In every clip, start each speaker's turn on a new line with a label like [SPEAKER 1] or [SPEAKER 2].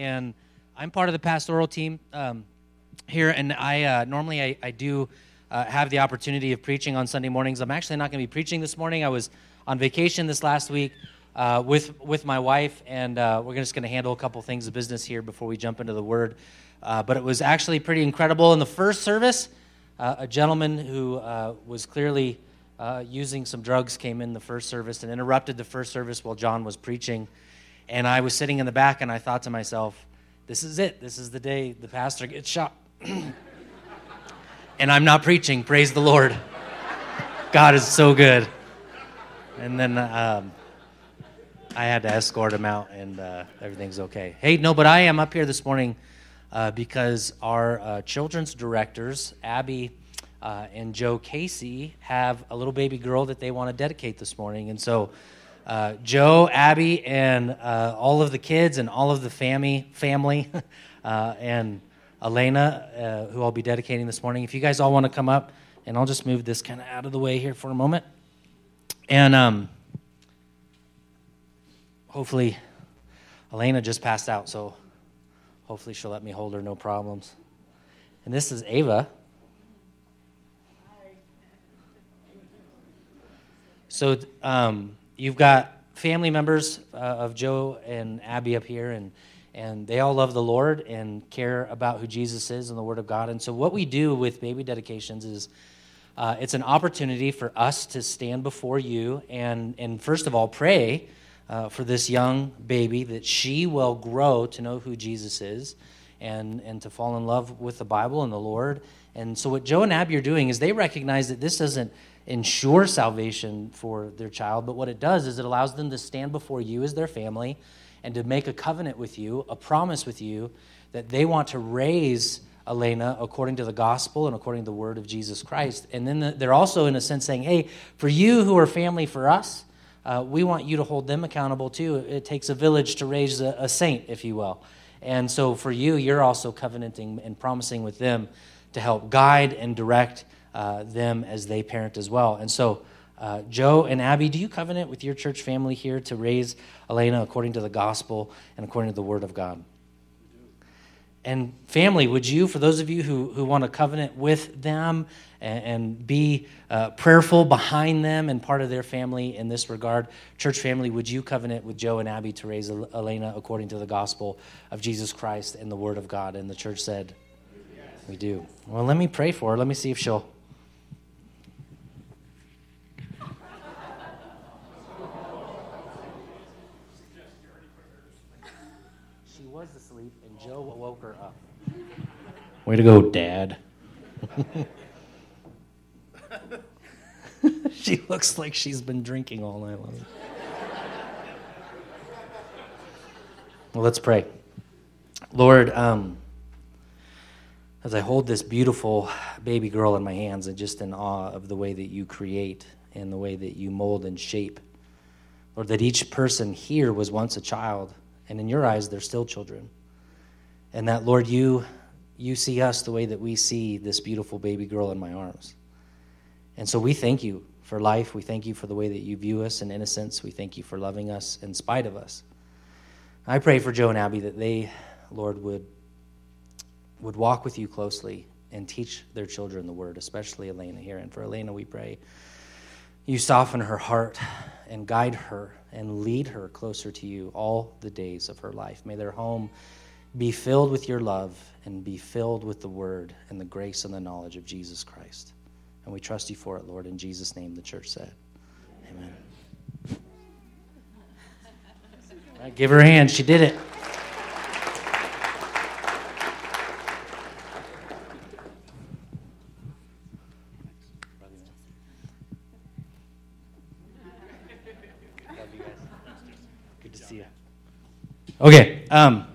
[SPEAKER 1] and I'm part of the pastoral team um, here. And I uh, normally I, I do uh, have the opportunity of preaching on Sunday mornings. I'm actually not going to be preaching this morning. I was on vacation this last week uh, with with my wife, and uh, we're just going to handle a couple things of business here before we jump into the Word. Uh, but it was actually pretty incredible in the first service. Uh, a gentleman who was clearly using some drugs came in the first service and interrupted the first service while John was preaching. And I was sitting in the back and I thought to myself, this is it. This is the day the pastor gets shot. and I'm not preaching. Praise the Lord. God is so good. And then um, I had to escort him out, and uh, everything's okay. Hey, no, but I am up here this morning uh, because our uh, children's directors, Abby uh, and Joe Casey, have a little baby girl that they want to dedicate this morning. And so uh, Joe, Abby, and uh, all of the kids and all of the family, family, uh, and Elena, uh, who I'll be dedicating this morning. If you guys all want to come up, and I'll just move this kind of out of the way here for a moment. And um, hopefully, Elena just passed out, so hopefully she'll let me hold her, no problems. And this is Ava. So, um, you've got family members uh, of Joe and Abby up here, and and they all love the Lord and care about who Jesus is and the Word of God. And so, what we do with baby dedications is uh, it's an opportunity for us to stand before you and and first of all pray uh, for this young baby that she will grow to know who Jesus is and and to fall in love with the Bible and the Lord. And so, what Joe and Abby are doing is they recognize that this doesn't ensure salvation for their child, but what it does is it allows them to stand before you as their family and to make a covenant with you, a promise with you that they want to raise Elena according to the gospel and according to the word of Jesus Christ. And then they're also, in a sense, saying, hey, for you who are family for us, uh, we want you to hold them accountable too. It takes a village to raise a, a saint, if you will. And so for you, you're also covenanting and promising with them to help guide and direct uh, them as they parent as well. And so, uh, Joe and Abby, do you covenant with your church family here to raise Elena according to the gospel and according to the word of God? And family, would you, for those of you who, who want to covenant with them and, and be uh, prayerful behind them and part of their family in this regard, church family, would you covenant with Joe and Abby to raise Elena according to the gospel of Jesus Christ and the word of God? And the church said, yes. We do. Well, let me pray for her. Let me see if she'll Joe woke her up. Way to go, Dad. she looks like she's been drinking all night long. well, let's pray. Lord, um, as I hold this beautiful baby girl in my hands, and just in awe of the way that you create and the way that you mold and shape. Lord, that each person here was once a child, and in your eyes, they're still children. And that, Lord, you, you see us the way that we see this beautiful baby girl in my arms. And so we thank you for life. We thank you for the way that you view us in innocence. We thank you for loving us in spite of us. I pray for Joe and Abby that they, Lord, would, would walk with you closely and teach their children the word, especially Elena here. And for Elena, we pray you soften her heart and guide her and lead her closer to you all the days of her life. May their home be filled with your love and be filled with the word and the grace and the knowledge of Jesus Christ. And we trust you for it, Lord. In Jesus' name, the church said. Amen. Right, give her a hand. She did it. Good to see you. Okay. Um,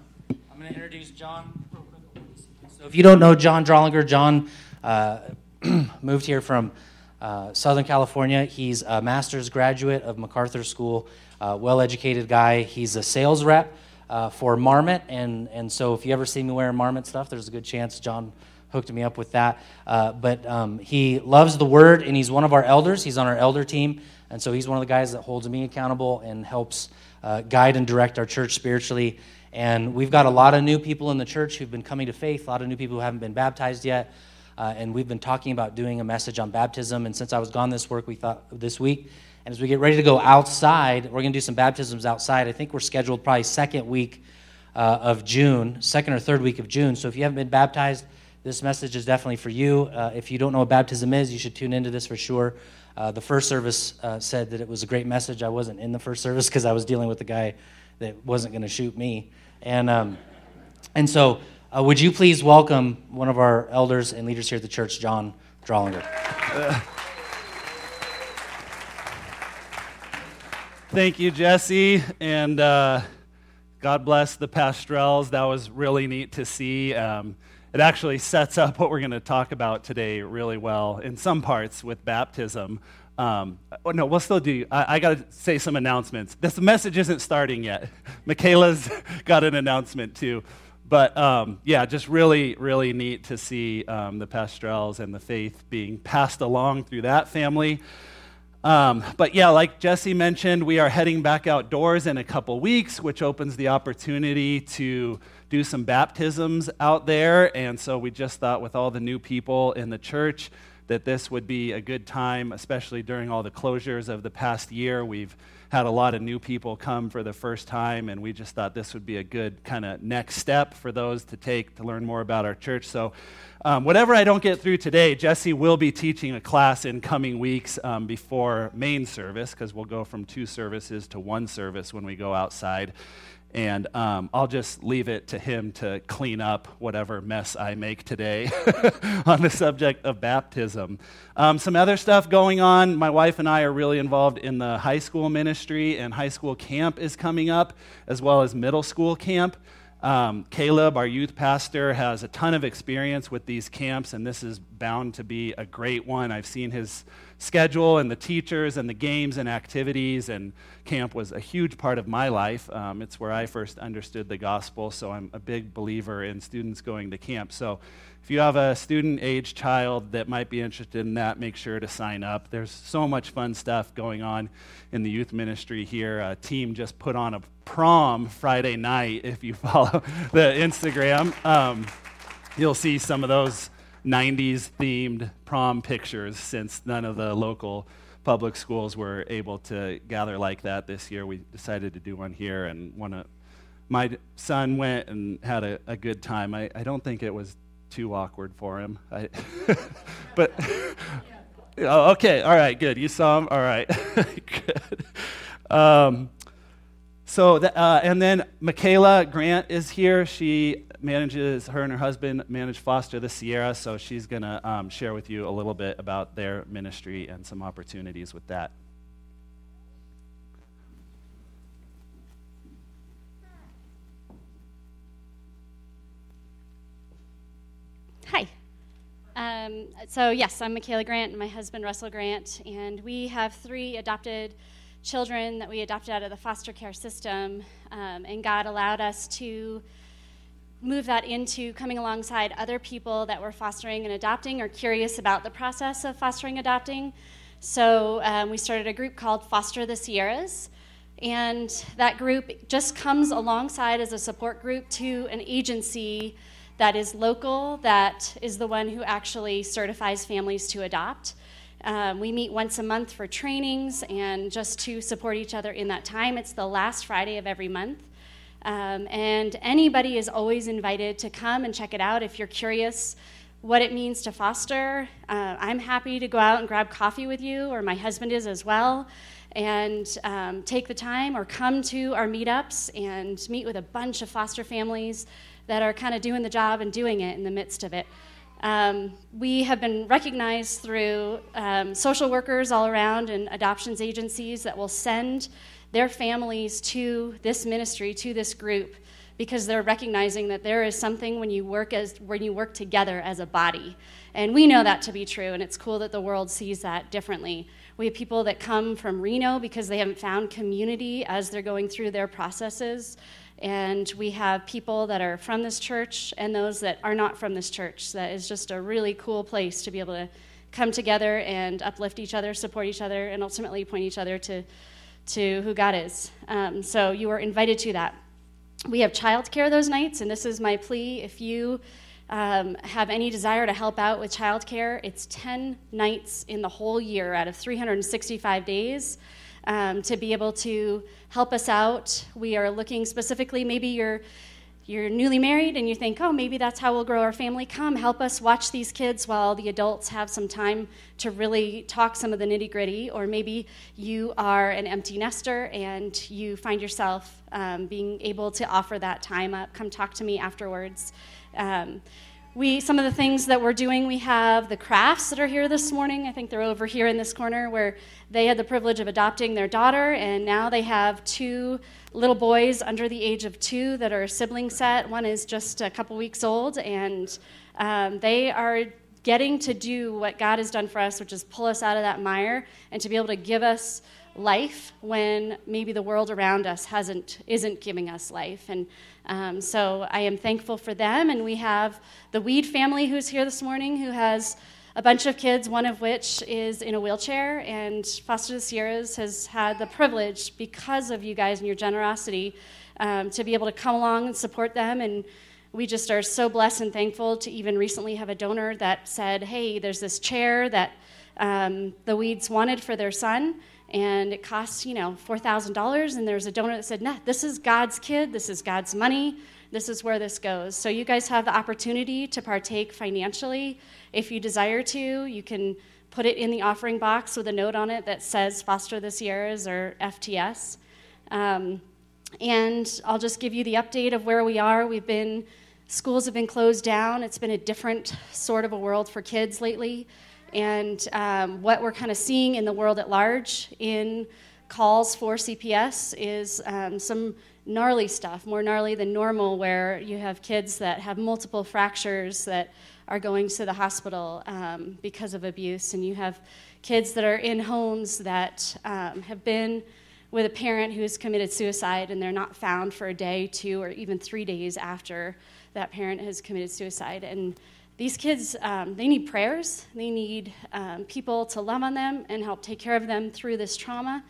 [SPEAKER 1] so if you don't know John Drollinger, John uh, moved here from uh, Southern California. He's a master's graduate of MacArthur School, uh, well educated guy. He's a sales rep uh, for Marmot. And, and so if you ever see me wearing Marmot stuff, there's a good chance John hooked me up with that. Uh, but um, he loves the word, and he's one of our elders. He's on our elder team. And so he's one of the guys that holds me accountable and helps uh, guide and direct our church spiritually. And we've got a lot of new people in the church who've been coming to faith, a lot of new people who haven't been baptized yet. Uh, and we've been talking about doing a message on baptism. And since I was gone this work, we thought this week, and as we get ready to go outside, we're going to do some baptisms outside. I think we're scheduled probably second week uh, of June, second or third week of June. So if you haven't been baptized, this message is definitely for you. Uh, if you don't know what baptism is, you should tune into this for sure. Uh, the first service uh, said that it was a great message. I wasn't in the first service because I was dealing with the guy that wasn't going to shoot me. And, um, and so, uh, would you please welcome one of our elders and leaders here at the church, John Drollinger?
[SPEAKER 2] Thank you, Jesse. And uh, God bless the Pastrells. That was really neat to see. Um, it actually sets up what we're going to talk about today really well in some parts with baptism. Um, oh, no, we'll still do. I, I got to say some announcements. This message isn't starting yet. Michaela's got an announcement too. But um, yeah, just really, really neat to see um, the Pastrells and the faith being passed along through that family. Um, but yeah, like Jesse mentioned, we are heading back outdoors in a couple weeks, which opens the opportunity to do some baptisms out there. And so we just thought, with all the new people in the church, that this would be a good time, especially during all the closures of the past year. We've had a lot of new people come for the first time, and we just thought this would be a good kind of next step for those to take to learn more about our church. So, um, whatever I don't get through today, Jesse will be teaching a class in coming weeks um, before main service, because we'll go from two services to one service when we go outside. And um, I'll just leave it to him to clean up whatever mess I make today on the subject of baptism. Um, some other stuff going on. My wife and I are really involved in the high school ministry, and high school camp is coming up, as well as middle school camp. Um, Caleb, our youth pastor, has a ton of experience with these camps, and this is bound to be a great one. I've seen his schedule and the teachers and the games and activities, and camp was a huge part of my life. Um, it's where I first understood the gospel, so I'm a big believer in students going to camp. So if you have a student age child that might be interested in that, make sure to sign up. There's so much fun stuff going on in the youth ministry here. A team just put on a prom Friday night. If you follow the Instagram, um, you'll see some of those 90s themed prom pictures since none of the local public schools were able to gather like that this year. We decided to do one here, and one of my son went and had a, a good time. I, I don't think it was too awkward for him. I, but oh, okay, all right, good. You saw him, all right, good. Um, so, the, uh, and then Michaela Grant is here. She manages, her and her husband manage Foster the Sierra, so she's to um, share with you a little bit about their ministry and some opportunities with that.
[SPEAKER 3] Um, so, yes, I'm Michaela Grant and my husband Russell Grant, and we have three adopted children that we adopted out of the foster care system. Um, and God allowed us to move that into coming alongside other people that were fostering and adopting or curious about the process of fostering adopting. So um, we started a group called Foster the Sierras. And that group just comes alongside as a support group to an agency that is local, that is the one who actually certifies families to adopt. Um, we meet once a month for trainings and just to support each other in that time. It's the last Friday of every month. Um, and anybody is always invited to come and check it out if you're curious what it means to foster. Uh, I'm happy to go out and grab coffee with you, or my husband is as well, and um, take the time or come to our meetups and meet with a bunch of foster families that are kind of doing the job and doing it in the midst of it. Um, we have been recognized through um, social workers all around and adoptions agencies that will send their families to this ministry, to this group, because they're recognizing that there is something when you work as when you work together as a body. And we know that to be true, and it's cool that the world sees that differently. We have people that come from Reno because they haven't found community as they're going through their processes. And we have people that are from this church and those that are not from this church. That is just a really cool place to be able to come together and uplift each other, support each other, and ultimately point each other to, to who God is. Um, so you are invited to that. we have childcare those nights, and this is my plea. If you um, have any desire to help out with childcare, it's 10 nights in the whole year out of 365 days. Um, to be able to help us out, we are looking specifically, maybe you're you're newly married and you think, oh, maybe that's how we'll grow our family. Come help us watch these kids while the adults have some time to really talk some of the nitty gritty. Or maybe you are an empty nester and you find yourself um, being able to offer that time up. Come talk to me afterwards. Um, we some of the things that we're doing we have the crafts that are here this morning. I think they're over here in this corner where they had the privilege of adopting their daughter and now they have two little boys under the age of two that are a sibling set. One is just a couple weeks old and um, they are getting to do what god has done for us which is pull us out of that mire and to be able to give us life when maybe the world around us hasn't isn't giving us life. And um, so i am thankful for them. And we have the weed family who's here this morning who has a bunch of kids one of which is in a wheelchair. And foster the sierras has had the privilege because of you guys and your generosity um, to be able to come along and support them. And we just are so blessed and thankful to even recently have a donor that said hey there's this chair that um, the weeds wanted for their son and it costs you know $4000 and there's a donor that said nah this is god's kid this is god's money this is where this goes. So you guys have the opportunity to partake financially. If you desire to you can put it in the offering box with a note on it that says foster the sierras or fts um, and i'll just give you the update of where we are. We've been schools have been closed down. It's been a different sort of a world for kids lately and um, what we're kind of seeing in the world at large in calls for CPS is um, some gnarly stuff, more gnarly than normal, where you have kids that have multiple fractures that are going to the hospital um, because of abuse, and you have kids that are in homes that um, have been with a parent who has committed suicide and they're not found for a day, two, or even three days after that parent has committed suicide. And these kids, um, they need prayers. They need um, people to love on them and help take care of them through this trauma.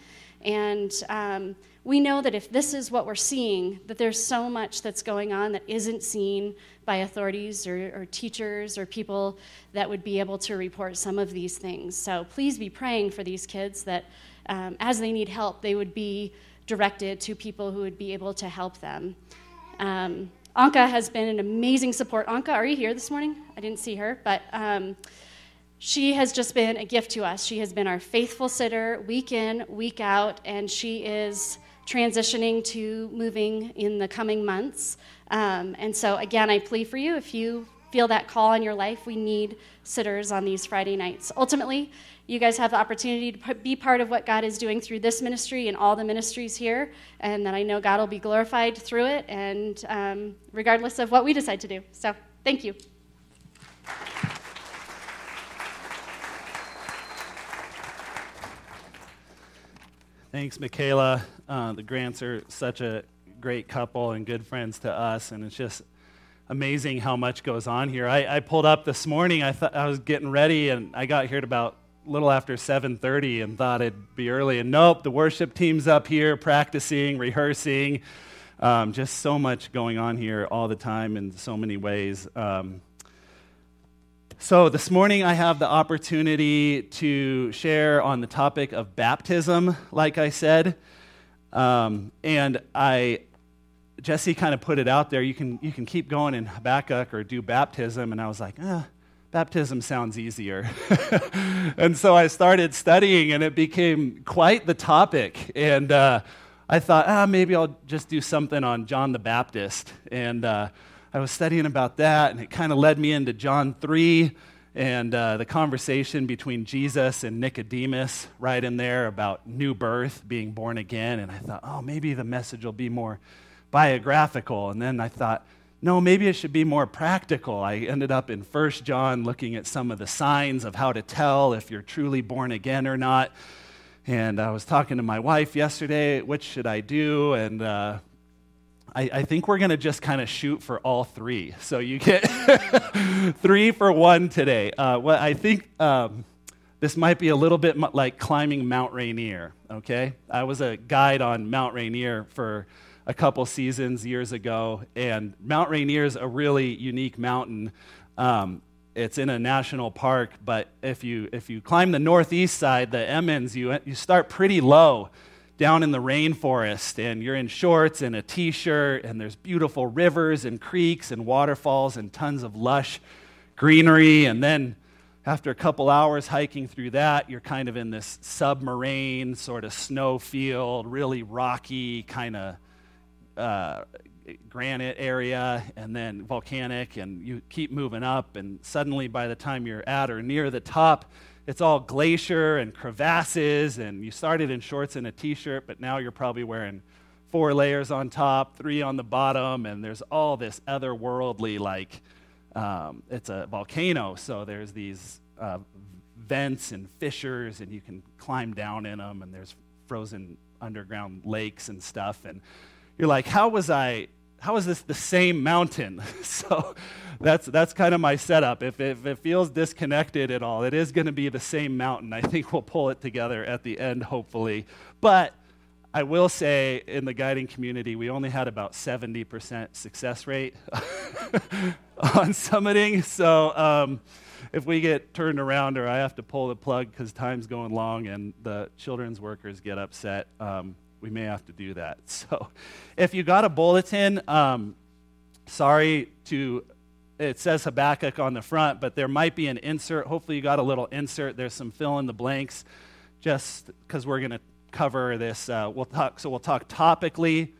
[SPEAKER 3] And um, we know that if this is what we're seeing, that there's so much that's going on that isn't seen by authorities or, or teachers or people that would be able to report some of these things. So please be praying for these kids that um, as they need help, they would be directed to people who would be able to help them. Anka has been an amazing support. Anka, are you here this morning? I didn't see her, but um, she has just been a gift to us. She has been our faithful sitter week in, week out, and she is transitioning to moving in the coming months. Um, and so, again, I plead for you if you feel that call in your life, we need sitters on these Friday nights. Ultimately, you guys have the opportunity to be part of what God is doing through this ministry and all the ministries here, and that I know God will be glorified through it, and um, regardless of what we decide to do. So, thank you.
[SPEAKER 2] Thanks, Michaela. Uh, the Grants are such a great couple and good friends to us, and it's just amazing how much goes on here. I, I pulled up this morning. I thought I was getting ready, and I got here at about a little after 7.30 and thought it'd be early and nope the worship team's up here practicing rehearsing um, just so much going on here all the time in so many ways um, so this morning i have the opportunity to share on the topic of baptism like i said um, and i jesse kind of put it out there you can, you can keep going in habakkuk or do baptism and i was like ah, baptism sounds easier. and so I started studying, and it became quite the topic. And uh, I thought, ah, maybe I'll just do something on John the Baptist. And uh, I was studying about that, and it kind of led me into John 3 and uh, the conversation between Jesus and Nicodemus right in there about new birth, being born again. And I thought, oh, maybe the message will be more biographical. And then I thought, no, maybe it should be more practical. I ended up in First John looking at some of the signs of how to tell if you're truly born again or not. And I was talking to my wife yesterday, which should I do? And uh, I, I, think we're going to just kind of shoot for all three. So you get three for one today. Uh, well, I think um, this might be a little bit like climbing Mount Rainier, okay? I was a guide on Mount Rainier for a couple seasons years ago. And Mount Rainier is a really unique mountain. Um, it's in a national park, but if you, if you climb the northeast side, the Emmons, you, you start pretty low down in the rainforest, and you're in shorts and a t shirt, and there's beautiful rivers and creeks and waterfalls and tons of lush greenery. And then after a couple hours hiking through that, you're kind of in this subalpine sort of snow field, really rocky kind of uh, granite area and then volcanic, and you keep moving up, and suddenly by the time you're at or near the top, it's all glacier and crevasses, and you started in shorts and a t shirt, but now you're probably wearing four layers on top, three on the bottom, and there's all this otherworldly, like, um, it's a volcano, so there's these uh, vents and fissures, and you can climb down in them, and there's frozen underground lakes and stuff, and you're like, how was I, how is this the same mountain? so that's, that's kind of my setup. If, if it feels disconnected at all, it is going to be the same mountain. I think we'll pull it together at the end, hopefully. But I will say in the guiding community, we only had about 70% success rate on summiting. So um, if we get turned around or I have to pull the plug because time's going long and the children's workers get upset, um, we may have to do that. So if you got a bulletin, um, sorry to, it says Habakkuk on the front, but there might be an insert. Hopefully you got a little insert. There's some fill in the blanks just because we're going to cover this. Uh, we'll talk, so we'll talk topically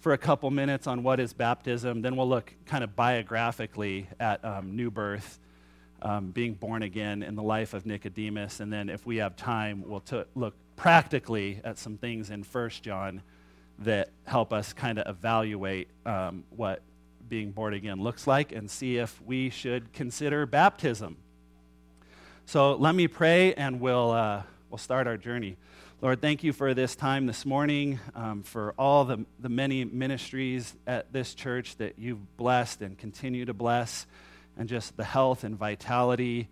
[SPEAKER 2] for a couple minutes on what is baptism. Then we'll look kind of biographically at um, new birth, um, being born again in the life of Nicodemus. And then if we have time, we'll t- look practically at some things in First John that help us kind of evaluate um, what being born again looks like and see if we should consider baptism. So let me pray and we'll, uh, we'll start our journey. Lord, thank you for this time this morning, um, for all the, the many ministries at this church that you've blessed and continue to bless, and just the health and vitality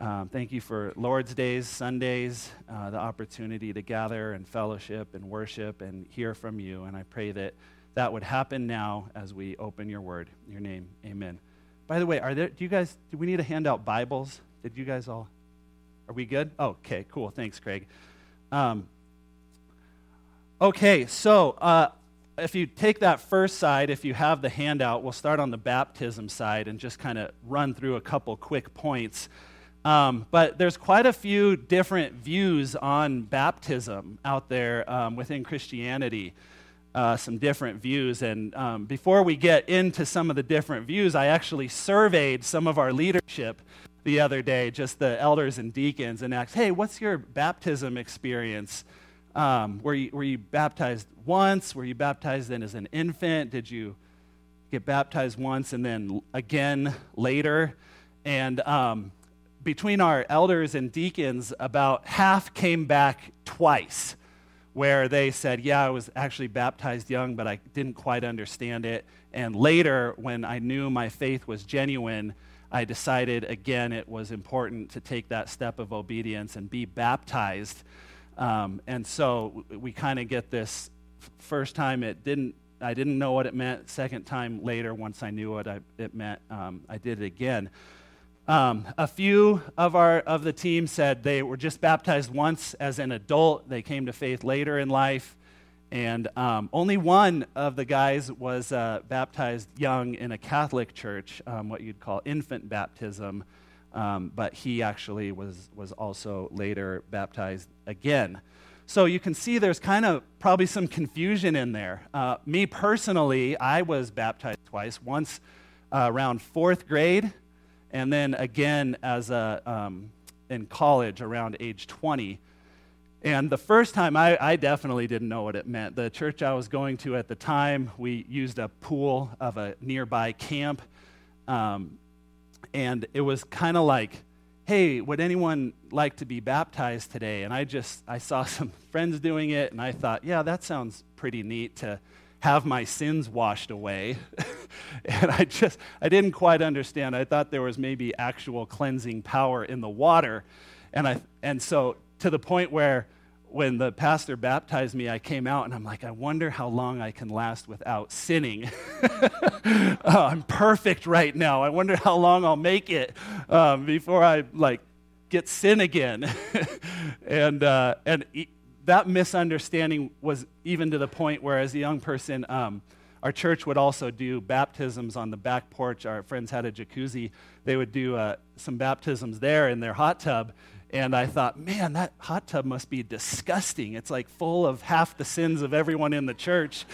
[SPEAKER 2] um, thank you for Lord's Days, Sundays, uh, the opportunity to gather and fellowship and worship and hear from you. And I pray that that would happen now as we open your word. Your name, amen. By the way, are there, do you guys, do we need to hand out Bibles? Did you guys all, are we good? Oh, okay, cool. Thanks, Craig. Um, okay, so uh, if you take that first side, if you have the handout, we'll start on the baptism side and just kind of run through a couple quick points. Um, but there's quite a few different views on baptism out there um, within Christianity. Uh, some different views. And um, before we get into some of the different views, I actually surveyed some of our leadership the other day, just the elders and deacons, and asked, hey, what's your baptism experience? Um, were, you, were you baptized once? Were you baptized then as an infant? Did you get baptized once and then again later? And um, between our elders and deacons, about half came back twice, where they said, Yeah, I was actually baptized young, but I didn't quite understand it. And later, when I knew my faith was genuine, I decided again it was important to take that step of obedience and be baptized. Um, and so we kind of get this first time it didn't I didn't know what it meant. Second time later, once I knew what I, it meant, um, I did it again. Um, a few of, our, of the team said they were just baptized once as an adult. They came to faith later in life. And um, only one of the guys was uh, baptized young in a Catholic church, um, what you'd call infant baptism. Um, but he actually was, was also later baptized again. So you can see there's kind of probably some confusion in there. Uh, me personally, I was baptized twice, once uh, around fourth grade and then again as a, um, in college around age 20. And the first time, I, I, definitely didn't know what it meant. The church I was going to at the time, we used a pool of a nearby camp. Um, and it was kind of like, hey, would anyone like to be baptized today? And I just, I saw some friends doing it, and I thought, yeah, that sounds pretty neat to have my sins washed away. and I just, I didn't quite understand. I thought there was maybe actual cleansing power in the water. And, I, and so to the point where when the pastor baptized me, I came out and I'm like, I wonder how long I can last without sinning. oh, I'm perfect right now. I wonder how long I'll make it um, before I like get sin again. and uh, and e- that misunderstanding was even to the point where, as a young person, um, our church would also do baptisms on the back porch. Our friends had a jacuzzi. They would do uh, some baptisms there in their hot tub. And I thought, man, that hot tub must be disgusting. It's like full of half the sins of everyone in the church.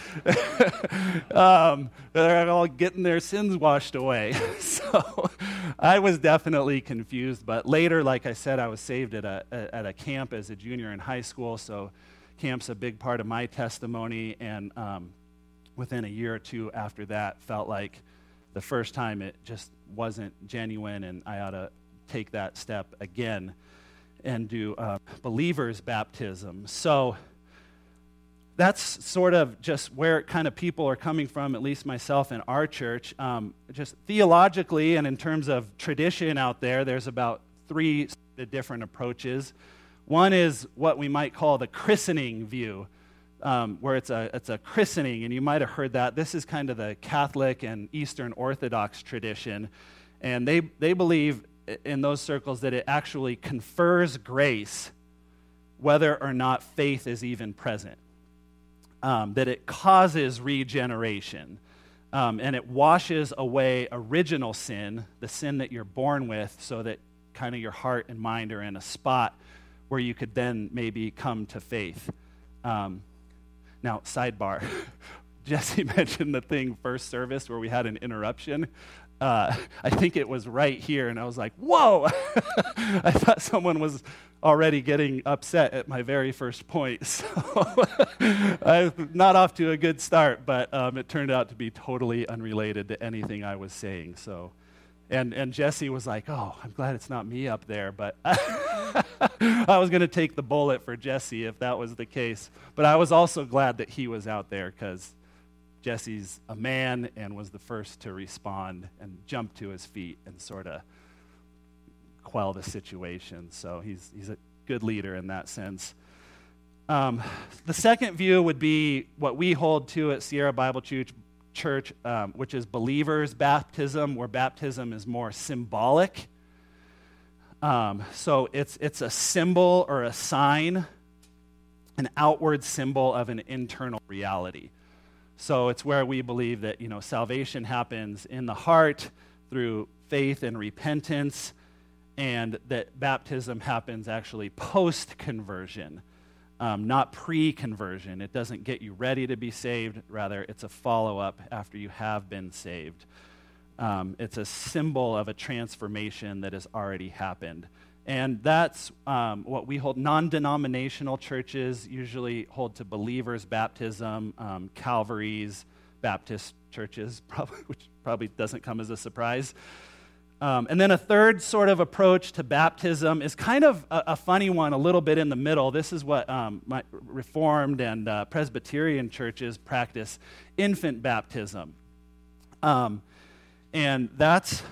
[SPEAKER 2] um, they're all getting their sins washed away. so I was definitely confused. But later, like I said, I was saved at a, at a camp as a junior in high school. So camp's a big part of my testimony. And um, within a year or two after that, felt like the first time it just wasn't genuine and I ought to take that step again and do uh, believers' baptism. So that's sort of just where kind of people are coming from, at least myself and our church. Um, just theologically and in terms of tradition out there, there's about three different approaches. One is what we might call the christening view, um, where it's a, it's a christening, and you might have heard that. This is kind of the Catholic and Eastern Orthodox tradition. And they, they believe in those circles that it actually confers grace whether or not faith is even present, um, that it causes regeneration. Um, and it washes away original sin, the sin that you're born with, so that kind of your heart and mind are in a spot where you could then maybe come to faith. Um, now, sidebar. Jesse mentioned the thing first service where we had an interruption uh, I think it was right here, and I was like, whoa! I thought someone was already getting upset at my very first point. So I'm not off to a good start, but um, it turned out to be totally unrelated to anything I was saying. So, and, and Jesse was like, oh, I'm glad it's not me up there, but I was going to take the bullet for Jesse if that was the case. But I was also glad that he was out there because Jesse's a man and was the first to respond and jump to his feet and sort of quell the situation. So he's, he's a good leader in that sense. Um, the second view would be what we hold to at Sierra Bible Church, Church um, which is believers' baptism, where baptism is more symbolic. Um, so it's, it's a symbol or a sign, an outward symbol of an internal reality. So it's where we believe that, you know, salvation happens in the heart through faith and repentance, and that baptism happens actually post conversion, um, not pre conversion. It doesn't get you ready to be saved, rather, it's a follow up after you have been saved. Um, it's a symbol of a transformation that has already happened. And that's um, what we hold. Non denominational churches usually hold to believers' baptism, um, Calvary's, Baptist churches, probably, which probably doesn't come as a surprise. Um, and then a third sort of approach to baptism is kind of a, a funny one, a little bit in the middle. This is what um, Reformed and uh, Presbyterian churches practice infant baptism. Um, and that's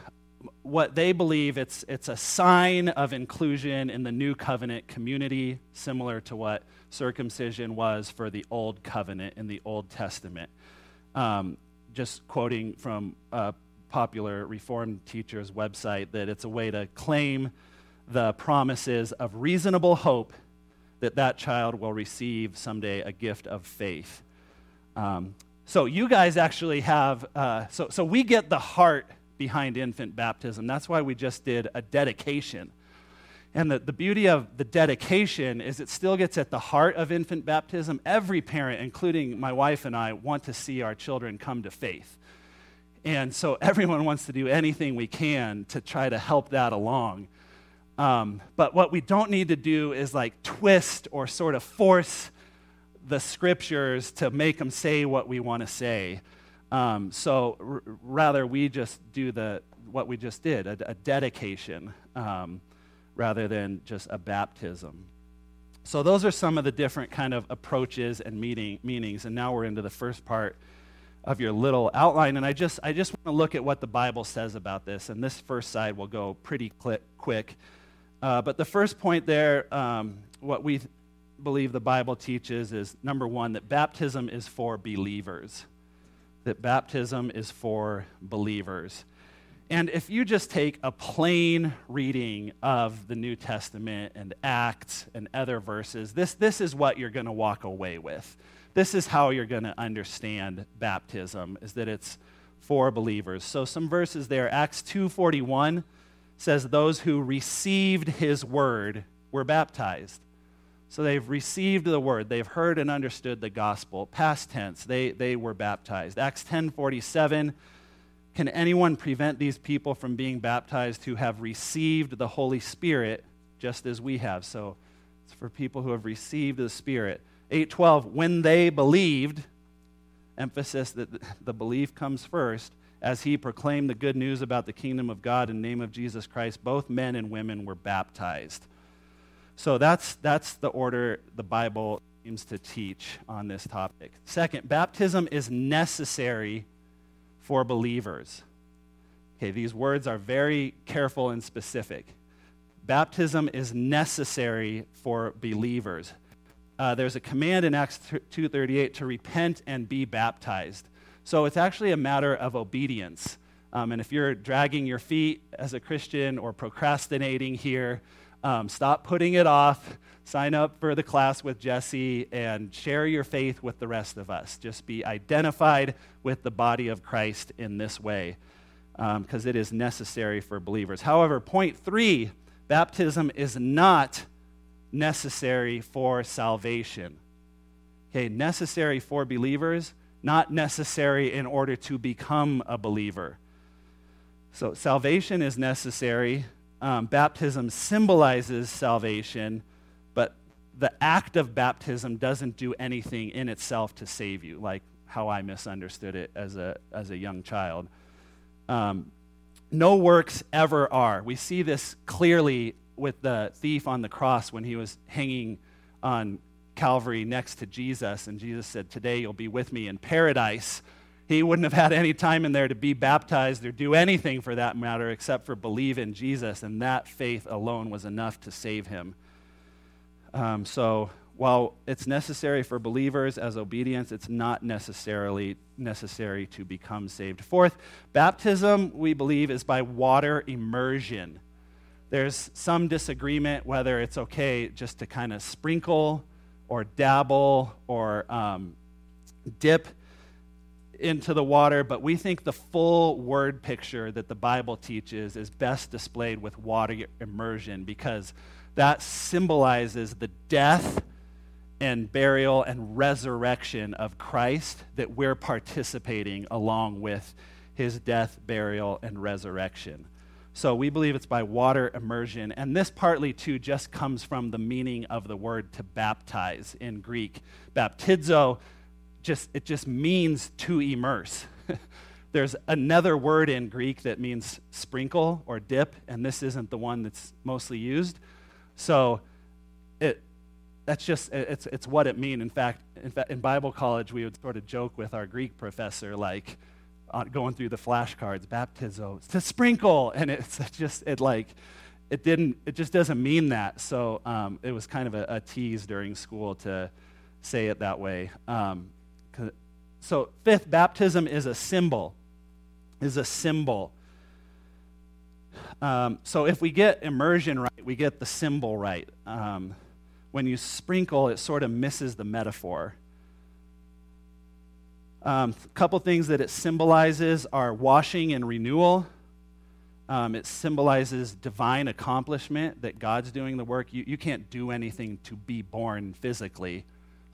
[SPEAKER 2] what they believe it's, it's a sign of inclusion in the new covenant community, similar to what circumcision was for the old covenant in the Old Testament. Um, just quoting from a popular Reformed teacher's website, that it's a way to claim the promises of reasonable hope that that child will receive someday a gift of faith. Um, so you guys actually have, uh, so, so we get the heart behind infant baptism. That's why we just did a dedication. And the, the beauty of the dedication is it still gets at the heart of infant baptism. Every parent, including my wife and I, want to see our children come to faith. And so everyone wants to do anything we can to try to help that along. Um, but what we don't need to do is like twist or sort of force the scriptures to make them say what we want to say. Um, so r- rather, we just do the what we just did, a, a dedication, um, rather than just a baptism. So those are some of the different kind of approaches and meaning, meanings. And now we're into the first part of your little outline. And I just I just want to look at what the Bible says about this. And this first side will go pretty quick. Uh, but the first point there, um, what we believe the Bible teaches is number one, that baptism is for believers. That baptism is for believers. And if you just take a plain reading of the New Testament and Acts and other verses, this, this is what you're going to walk away with. This is how you're going to understand baptism, is that it's for believers. So some verses there. Acts 2.41 says, those who received his word were baptized. So they've received the word. They've heard and understood the gospel. Past tense, they, they were baptized. Acts 10.47 can anyone prevent these people from being baptized who have received the Holy Spirit just as we have? So it's for people who have received the Spirit. 8:12 when they believed emphasis that the belief comes first as he proclaimed the good news about the kingdom of God in the name of Jesus Christ both men and women were baptized. So that's that's the order the Bible seems to teach on this topic. Second, baptism is necessary for believers. Okay, these words are very careful and specific. Baptism is necessary for believers. Uh, there's a command in Acts 2:38 to repent and be baptized. So it's actually a matter of obedience. Um, and if you're dragging your feet as a Christian or procrastinating here, um, stop putting it off. Sign up for the class with Jesse and share your faith with the rest of us. Just be identified with the body of Christ in this way because um, it is necessary for believers. However, point three baptism is not necessary for salvation. Okay, necessary for believers, not necessary in order to become a believer. So, salvation is necessary um, baptism symbolizes salvation, but the act of baptism doesn't do anything in itself to save you, like how I misunderstood it as a, as a young child. Um, no works ever are. We see this clearly with the thief on the cross when he was hanging on Calvary next to Jesus, and Jesus said, Today you'll be with me in paradise he wouldn't have had any time in there to be baptized or do anything for that matter except for believe in Jesus, and that faith alone was enough to save him. Um, so, while it's necessary for believers as obedience, it's not necessarily necessary to become saved. Fourth, baptism, we believe, is by water immersion. There's some disagreement whether it's okay just to kind of sprinkle or dabble or um, dip into the water, but we think the full word picture that the Bible teaches is best displayed with water immersion because that symbolizes the death and burial and resurrection of Christ that we're participating along with his death, burial, and resurrection. So we believe it's by water immersion. And this partly, too, just comes from the meaning of the word to baptize in Greek. Baptizo just it just means to immerse. There's another word in Greek that means sprinkle or dip, and this isn't the one that's mostly used. So it that's just it's it's what it means. In fact, in fact, in Bible college, we would sort of joke with our Greek professor, like going through the flashcards, baptizo, to sprinkle, and it's just it like it didn't it just doesn't mean that. So um, it was kind of a, a, tease during school to say it that way. Um, so, fifth, baptism is a symbol. Is a symbol. Um, so, if we get immersion right, we get the symbol right. Um, when you sprinkle, it sort of misses the metaphor. A um, couple things that it symbolizes are washing and renewal. Um, it symbolizes divine accomplishment that God's doing the work. You, you can't do anything to be born physically.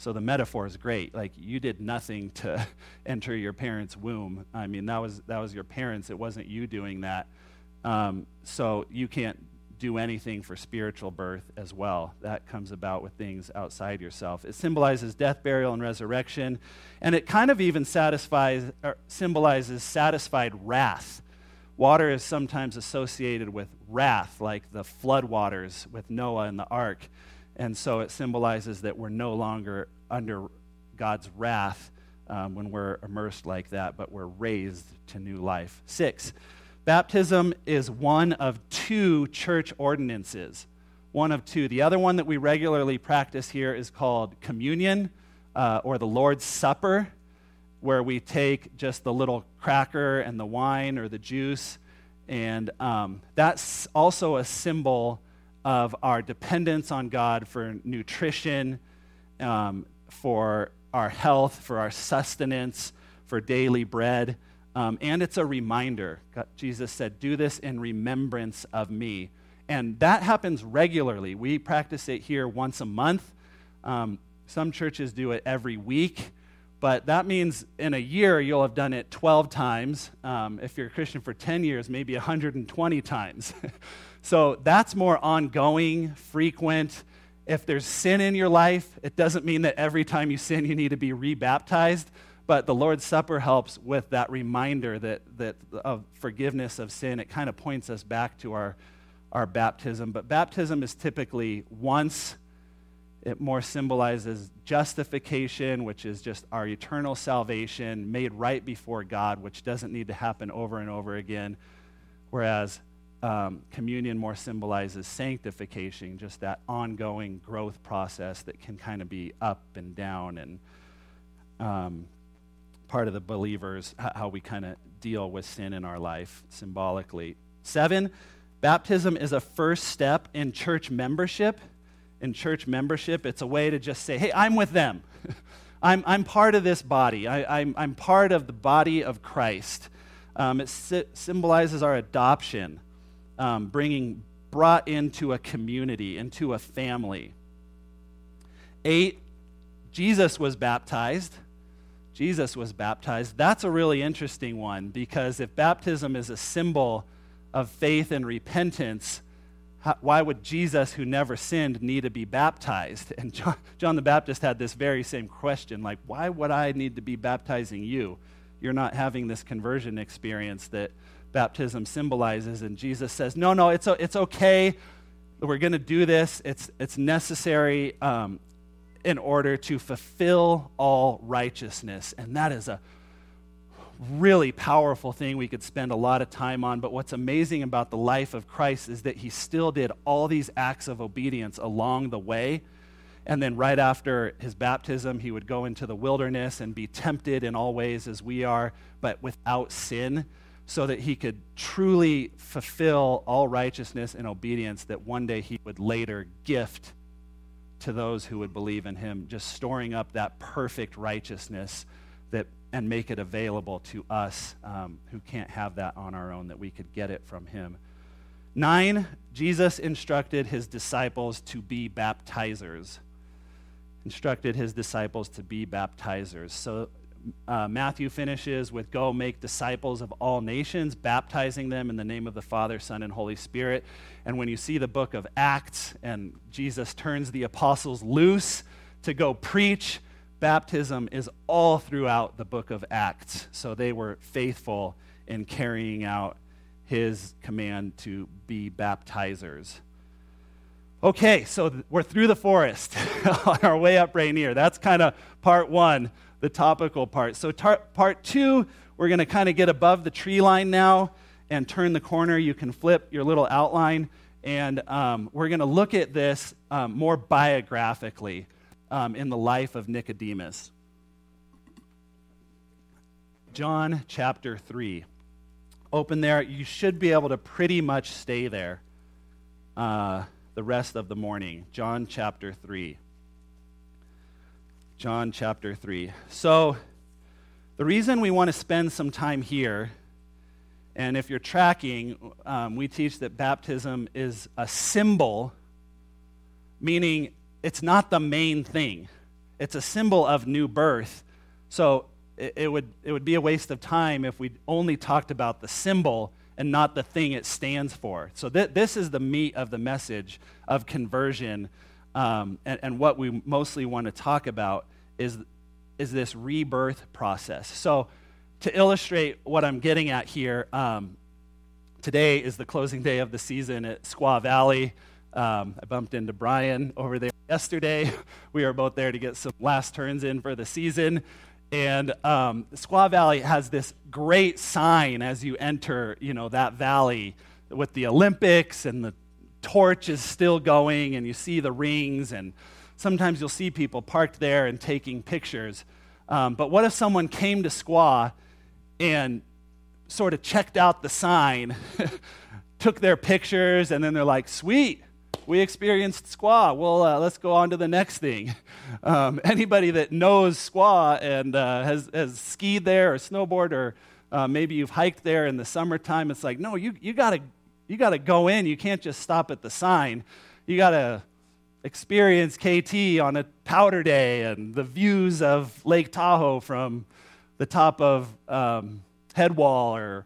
[SPEAKER 2] So the metaphor is great. Like you did nothing to enter your parents' womb. I mean, that was that was your parents. It wasn't you doing that. Um, so you can't do anything for spiritual birth as well. That comes about with things outside yourself. It symbolizes death, burial, and resurrection, and it kind of even satisfies symbolizes satisfied wrath. Water is sometimes associated with wrath, like the flood waters with Noah and the ark. And so it symbolizes that we're no longer under God's wrath um, when we're immersed like that, but we're raised to new life. Six, baptism is one of two church ordinances. one of two. The other one that we regularly practice here is called communion uh, or the Lord's Supper, where we take just the little cracker and the wine or the juice. And um, that's also a symbol of our dependence on God for nutrition, um, for our health, for our sustenance, for daily bread. Um, and it's a reminder. God, Jesus said, Do this in remembrance of me. And that happens regularly. We practice it here once a month. Um, some churches do it every week. But that means in a year you'll have done it 12 times. Um, if you're a Christian for 10 years, maybe 120 times. so that's more ongoing, frequent. If there's sin in your life, it doesn't mean that every time you sin you need to be rebaptized. But the Lord's Supper helps with that reminder that, that of forgiveness of sin. It kind of points us back to our, our baptism. But baptism is typically once it more symbolizes justification, which is just our eternal salvation made right before God, which doesn't need to happen over and over again. Whereas um, communion more symbolizes sanctification, just that ongoing growth process that can kind of be up and down and um, part of the believers, how we kind of deal with sin in our life symbolically. Seven, baptism is a first step in church membership in church membership. It's a way to just say, hey, I'm with them. I'm, I'm part of this body. I, am I'm, I'm part of the body of Christ. Um, it si- symbolizes our adoption, um, bringing brought into a community, into a family. Eight, Jesus was baptized. Jesus was baptized. That's a really interesting one because if baptism is a symbol of faith and repentance, how, why would Jesus, who never sinned, need to be baptized? And John, John the Baptist had this very same question like, why would I need to be baptizing you? You're not having this conversion experience that baptism symbolizes. And Jesus says, no, no, it's, it's okay. We're going to do this. It's, it's necessary um, in order to fulfill all righteousness. And that is a really powerful thing we could spend a lot of time on. But what's amazing about the life of Christ is that he still did all these acts of obedience along the way. And then, right after his baptism, he would go into the wilderness and be tempted in all ways as we are, but without sin, so that he could truly fulfill all righteousness and obedience that one day he would later gift to those who would believe in him, just storing up that perfect righteousness that and make it available to us um, who can't have that on our own, that we could get it from him. Nine, Jesus instructed his disciples to be baptizers. Instructed his disciples to be baptizers. So uh, Matthew finishes with Go make disciples of all nations, baptizing them in the name of the Father, Son, and Holy Spirit. And when you see the book of Acts and Jesus turns the apostles loose to go preach, baptism is all throughout the book of Acts. So they were faithful in carrying out his command to be baptizers. Okay, so we're through the forest on our way up Rainier. That's kind of part one, the topical part. So, tar- part two, we're going to kind of get above the tree line now and turn the corner. You can flip your little outline, and um, we're going to look at this um, more biographically um, in the life of Nicodemus. John chapter 3. Open there. You should be able to pretty much stay there uh, the rest of the morning. John chapter 3. John chapter 3. So, the reason we want to spend some time here, and if you're tracking, um, we teach that baptism is a symbol, meaning it's not the main thing. It's a symbol of new birth. So it, it, would, it would be a waste of time if we only talked about the symbol and not the thing it stands for. So th- this is the meat of the message of conversion. Um, and, and what we mostly want to talk about is, is this rebirth process. So to illustrate what I'm getting at here, um, today is the closing day of the season at Squaw Valley. Um, I bumped into Brian over there yesterday. We were both there to get some last turns in for the season. And um, Squaw Valley has this great sign as you enter, you know, that valley with the Olympics and the torch is still going and you see the rings, and sometimes you'll see people parked there and taking pictures. Um, but what if someone came to Squaw and sort of checked out the sign, took their pictures, and then they're like, sweet, we experienced squaw. Well, uh, let's go on to the next thing. Um, anybody that knows squaw and uh, has, has skied there or snowboard or uh, maybe you've hiked there in the summertime, it's like, no, you, you got to you gotta go in. You can't just stop at the sign. You got to experience KT on a powder day and the views of Lake Tahoe from the top of um, Headwall or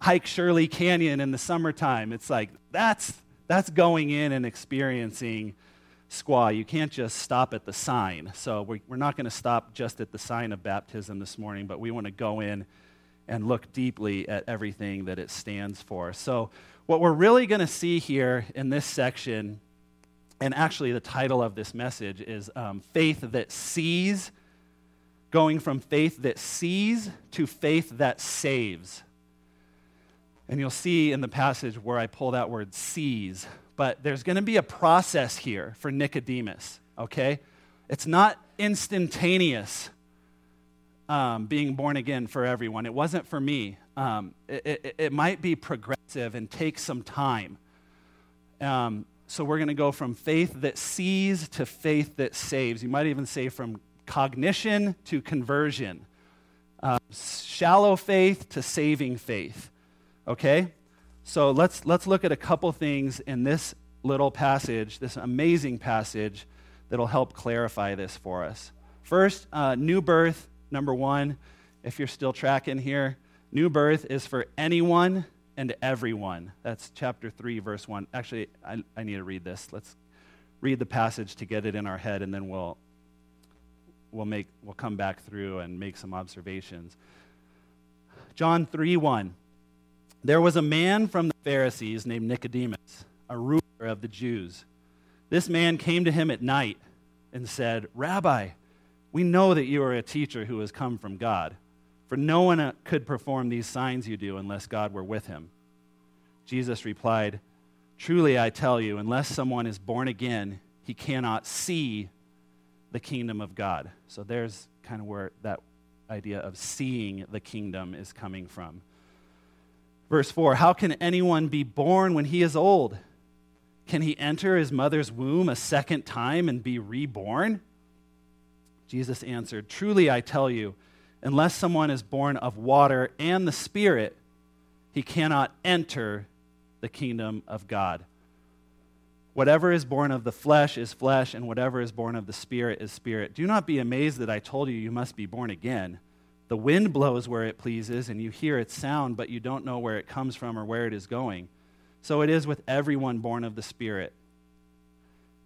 [SPEAKER 2] hike Shirley Canyon in the summertime. It's like, that's that's going in and experiencing squaw. You can't just stop at the sign. So we're not going to stop just at the sign of baptism this morning, but we want to go in and look deeply at everything that it stands for. So, what we're really going to see here in this section, and actually the title of this message is um, Faith That Sees, going from faith that sees to faith that saves. And you'll see in the passage where I pull that word sees. But there's going to be a process here for Nicodemus, okay? It's not instantaneous um, being born again for everyone. It wasn't for me. Um, it, it, it, might be progressive and take some time. Um, so we're going to go from faith that sees to faith that saves. You might even say from cognition to conversion, uh, shallow faith to saving faith. Okay? So let's, let's look at a couple things in this little passage, this amazing passage, that'll help clarify this for us. First, uh, new birth, number one, if you're still tracking here, new birth is for anyone and everyone. That's chapter 3, verse 1. Actually, I, I need to read this. Let's read the passage to get it in our head, and then we'll, we'll, make, we'll come back through and make some observations. John 3 1. There was a man from the Pharisees named Nicodemus, a ruler of the Jews. This man came to him at night and said, Rabbi, we know that you are a teacher who has come from God, for no one uh, could perform these signs you do unless God were with him. Jesus replied, Truly I tell you, unless someone is born again, he cannot see the kingdom of God. So there's kind of where that idea of seeing the kingdom is coming from. Verse 4 How can anyone be born when he is old? Can he enter his mother's womb a second time and be reborn? Jesus answered, Truly I tell you, unless someone is born of water and the Spirit, he cannot enter the kingdom of God. Whatever is born of the flesh is flesh, and whatever is born of the Spirit is spirit. Do not be amazed that I told you you must be born again. The wind blows where it pleases, and you hear its sound, but you don't know where it comes from or where it is going. So it is with everyone born of the Spirit.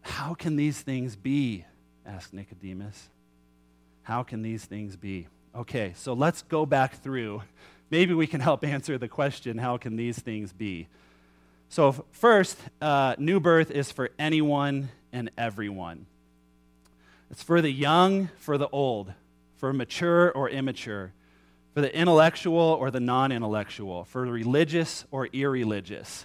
[SPEAKER 2] How can these things be? asked Nicodemus. How can these things be? Okay, so let's go back through. Maybe we can help answer the question how can these things be? So, first, uh, new birth is for anyone and everyone. It's for the young, for the old for mature or immature, for the intellectual or the non intellectual, for the religious or irreligious.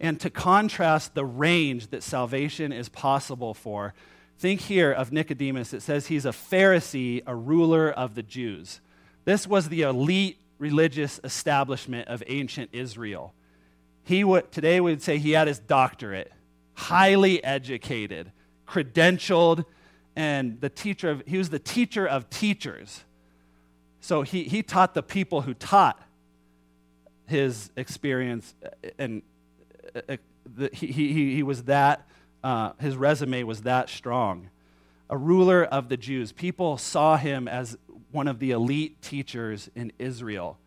[SPEAKER 2] And to contrast the range that salvation is possible for, think here of Nicodemus. It says he's a Pharisee, a ruler of the Jews. This was the elite religious establishment of ancient Israel. He would, today we would say he had his doctorate, highly educated, credentialed, and the teacher of, he was the teacher of teachers. So he, he taught the people who taught his experience, and uh, uh, the, he, he, he was that, uh, his resume was that strong. A ruler of the Jews. People saw him as one of the elite teachers in Israel.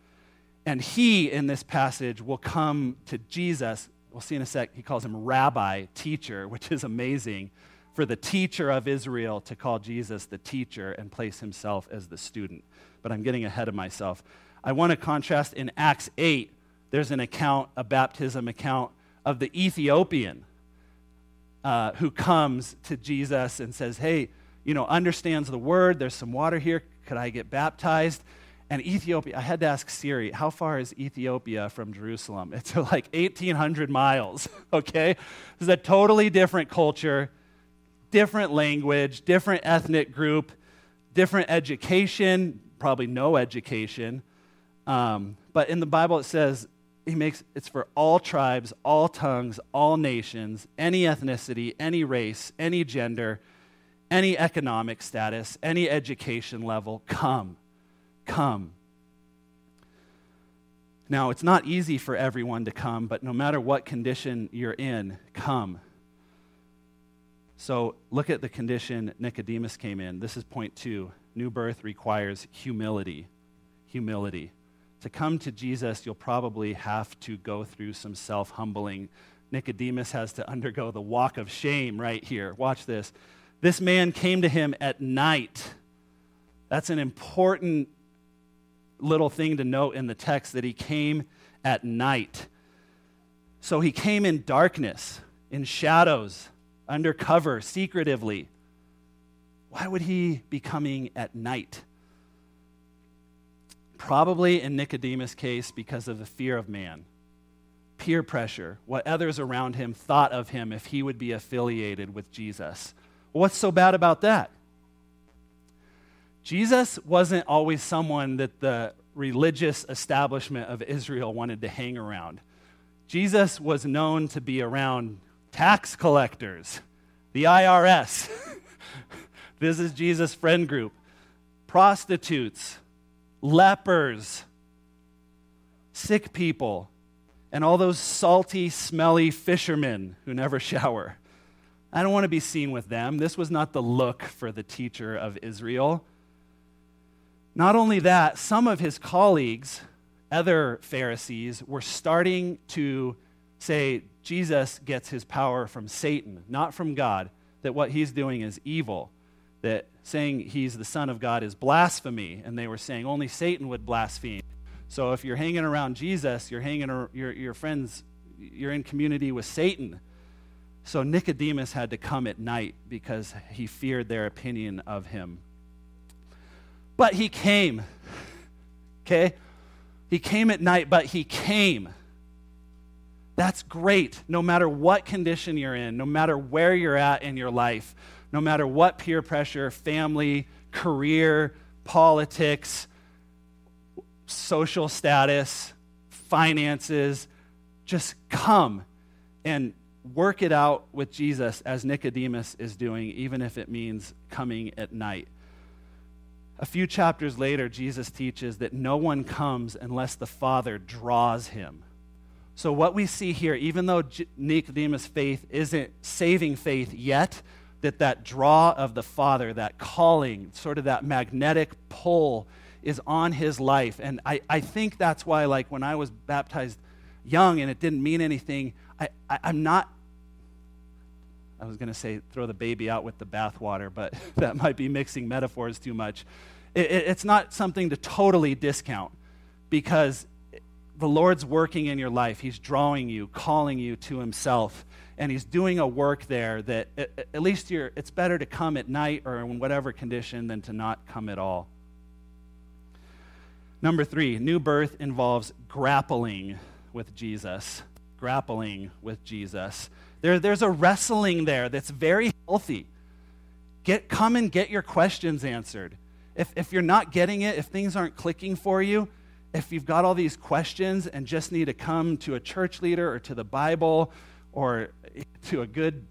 [SPEAKER 2] And he, in this passage, will come to Jesus. We'll see in a sec. He calls him rabbi, teacher, which is amazing for the teacher of Israel to call Jesus the teacher and place himself as the student. But I'm getting ahead of myself. I want to contrast in Acts 8, there's an account, a baptism account of the Ethiopian uh, who comes to Jesus and says, Hey, you know, understands the word. There's some water here. Could I get baptized? And Ethiopia, I had to ask Siri, how far is Ethiopia from Jerusalem? It's like 1,800 miles, okay? This is a totally different culture, different language, different ethnic group, different education, probably no education. Um, but in the Bible, it says he makes it's for all tribes, all tongues, all nations, any ethnicity, any race, any gender, any economic status, any education level. Come come. Now, it's not easy for everyone to come, but no matter what condition you're in, come. So, look at the condition Nicodemus came in. This is point two. New birth requires humility. Humility. To come to Jesus, you'll probably have to go through some self humbling. Nicodemus has to undergo the walk of shame right here. Watch this. This man came to him at night. That's an important little thing to note in the text that he came at night. So he came in darkness, in shadows, under cover, secretively. Why would he be coming at night? Probably in Nicodemus' case because of the fear of man, peer pressure, what others around him thought of him if he would be affiliated with Jesus. What's so bad about that? Jesus wasn't always someone that the religious establishment of Israel wanted to hang around. Jesus was known to be around tax collectors, the IRS. this is Jesus' friend group, prostitutes, lepers, sick people, and all those salty, smelly fishermen who never shower. I don't want to be seen with them. This was not the look for the teacher of Israel. Not only that, some of his colleagues, other Pharisees, were starting to say Jesus gets his power from Satan, not from God, that what he's doing is evil, that saying he's the Son of God is blasphemy, and they were saying only Satan would blaspheme. So if you're hanging around Jesus, you're hanging your, your friends, you're in community with Satan. So Nicodemus had to come at night because he feared their opinion of him. But he came. Okay? He came at night, but he came. That's great. No matter what condition you're in, no matter where you're at in your life, no matter what peer pressure, family, career, politics, social status, finances, just come and work it out with Jesus as Nicodemus is doing, even if it means coming at night. A few chapters later, Jesus teaches that no one comes unless the Father draws him. So, what we see here, even though Nicodemus' faith isn't saving faith yet, that that draw of the Father, that calling, sort of that magnetic pull, is on his life. And I, I think that's why, like, when I was baptized young and it didn't mean anything, I, I, I'm not I was going to say throw the baby out with the bathwater, but that might be mixing metaphors too much. It, it, it's not something to totally discount because the Lord's working in your life. He's drawing you, calling you to Himself, and He's doing a work there that at, at least it's better to come at night or in whatever condition than to not come at all. Number three, new birth involves grappling with Jesus. Grappling with Jesus. There, there's a wrestling there that's very healthy. Get, come and get your questions answered. If, if you're not getting it, if things aren't clicking for you, if you've got all these questions and just need to come to a church leader or to the Bible or to a good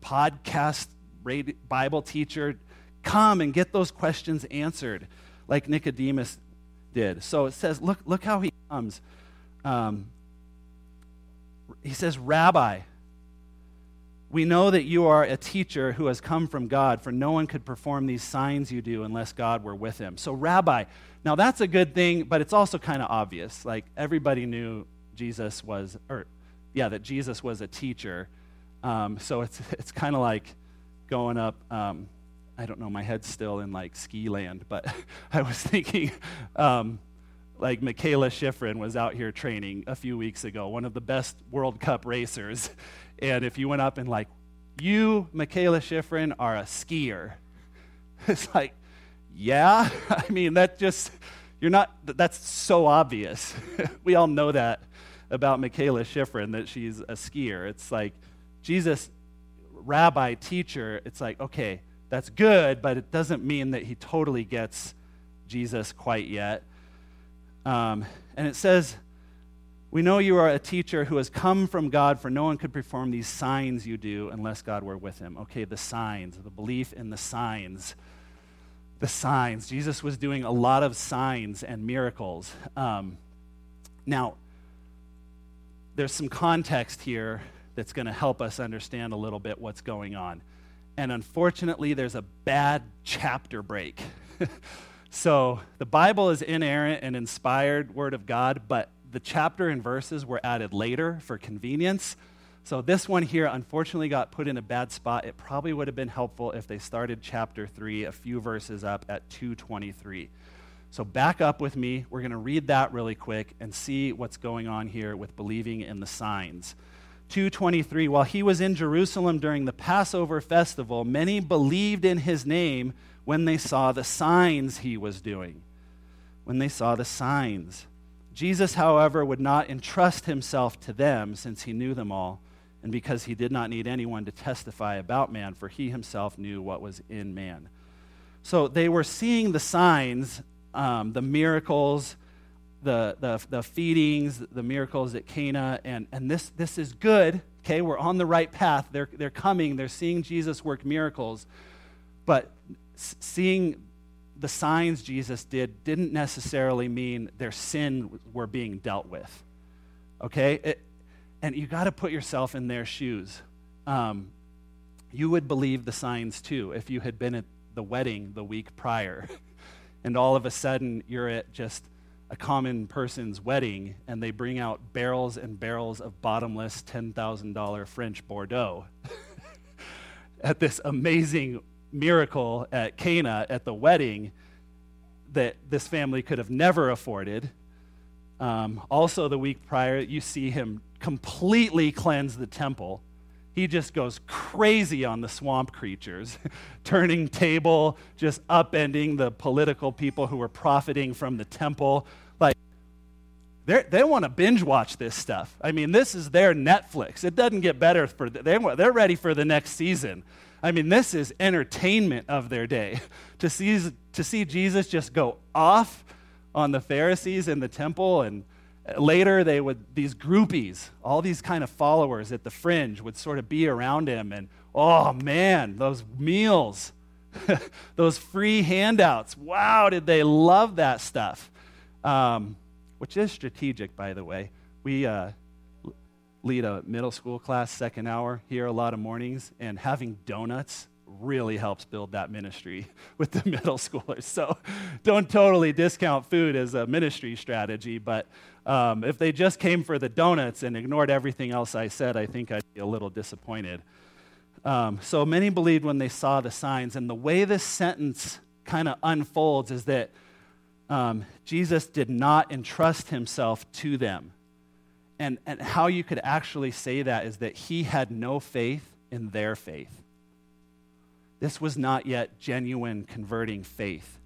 [SPEAKER 2] podcast Bible teacher, come and get those questions answered like Nicodemus did. So it says, look, look how he comes. Um, he says, Rabbi, we know that you are a teacher who has come from God, for no one could perform these signs you do unless God were with him. So, Rabbi, now that's a good thing, but it's also kind of obvious. Like, everybody knew Jesus was, or, yeah, that Jesus was a teacher. Um, so, it's, it's kind of like going up. Um, I don't know, my head's still in like ski land, but I was thinking, um, like Mikaela Shiffrin was out here training a few weeks ago, one of the best World Cup racers. And if you went up and like, you, Mikaela Shiffrin, are a skier. It's like, yeah. I mean, that just, You're not, that's so obvious. we all know that about Mikaela Shiffrin, that she's a skier. It's like, Jesus, rabbi, teacher, it's like, okay, that's good, but it doesn't mean that he totally gets Jesus quite yet. Um, and it says, We know you are a teacher who has come from God, for no one could perform these signs you do unless God were with him. Okay, the signs, the belief in the signs. The signs. Jesus was doing a lot of signs and miracles. Um, now, there's some context here that's going to help us understand a little bit what's going on. And unfortunately, there's a bad chapter break. so the Bible is inerrant and inspired word of God, but the chapter and verses were added later for convenience. So this one here unfortunately got put in a bad spot. It probably would have been helpful if they started chapter 3 a few verses up at 223. So back up with me. We're going to read that really quick and see what's going on here with believing in the signs. 2:23 While he was in Jerusalem during the Passover festival, many believed in his name when they saw the signs he was doing. When they saw the signs. Jesus, however, would not entrust himself to them since he knew them all, and because he did not need anyone to testify about man, for he himself knew what was in man. So they were seeing the signs, um, the miracles, the, the, the feedings, the miracles at Cana, and, and this, this is good. Okay, we're on the right path. They're, they're coming, they're seeing Jesus work miracles. But seeing the signs Jesus did didn't necessarily mean their sin were being dealt with. Okay? It, and you got to put yourself in their shoes. Um, you would believe the signs too if you had been at the wedding the week prior. and all of a sudden you're at just a common person's wedding and they bring out barrels and barrels of bottomless $10,000 French Bordeaux at this amazing miracle at Cana at the wedding that this family could have never afforded. Um, also, the week prior, you see him completely cleanse the temple. He just goes crazy on the swamp creatures, turning table, just upending the political people who were profiting from the temple. Like, they want to binge watch this stuff. I mean, this is their Netflix. It doesn't get better for they, they're ready for the next season. I mean, this is entertainment of their day. to see to see Jesus just go off on the Pharisees in the temple and later they would these groupies, all these kind of followers at the fringe would sort of be around him and oh man, those meals. those free handouts. Wow, did they love that stuff? um, which is strategic, by the way. We uh, lead a middle school class second hour here a lot of mornings, and having donuts really helps build that ministry with the middle schoolers. So don't totally discount food as a ministry strategy, but um, if they just came for the donuts and ignored everything else I said, I think I'd be a little disappointed. Um, so many believed when they saw the signs, and the way this sentence kind of unfolds is that um, Jesus did not entrust himself to them. And, and how you could actually say that is that he had no faith in their faith. This was not yet genuine converting faith.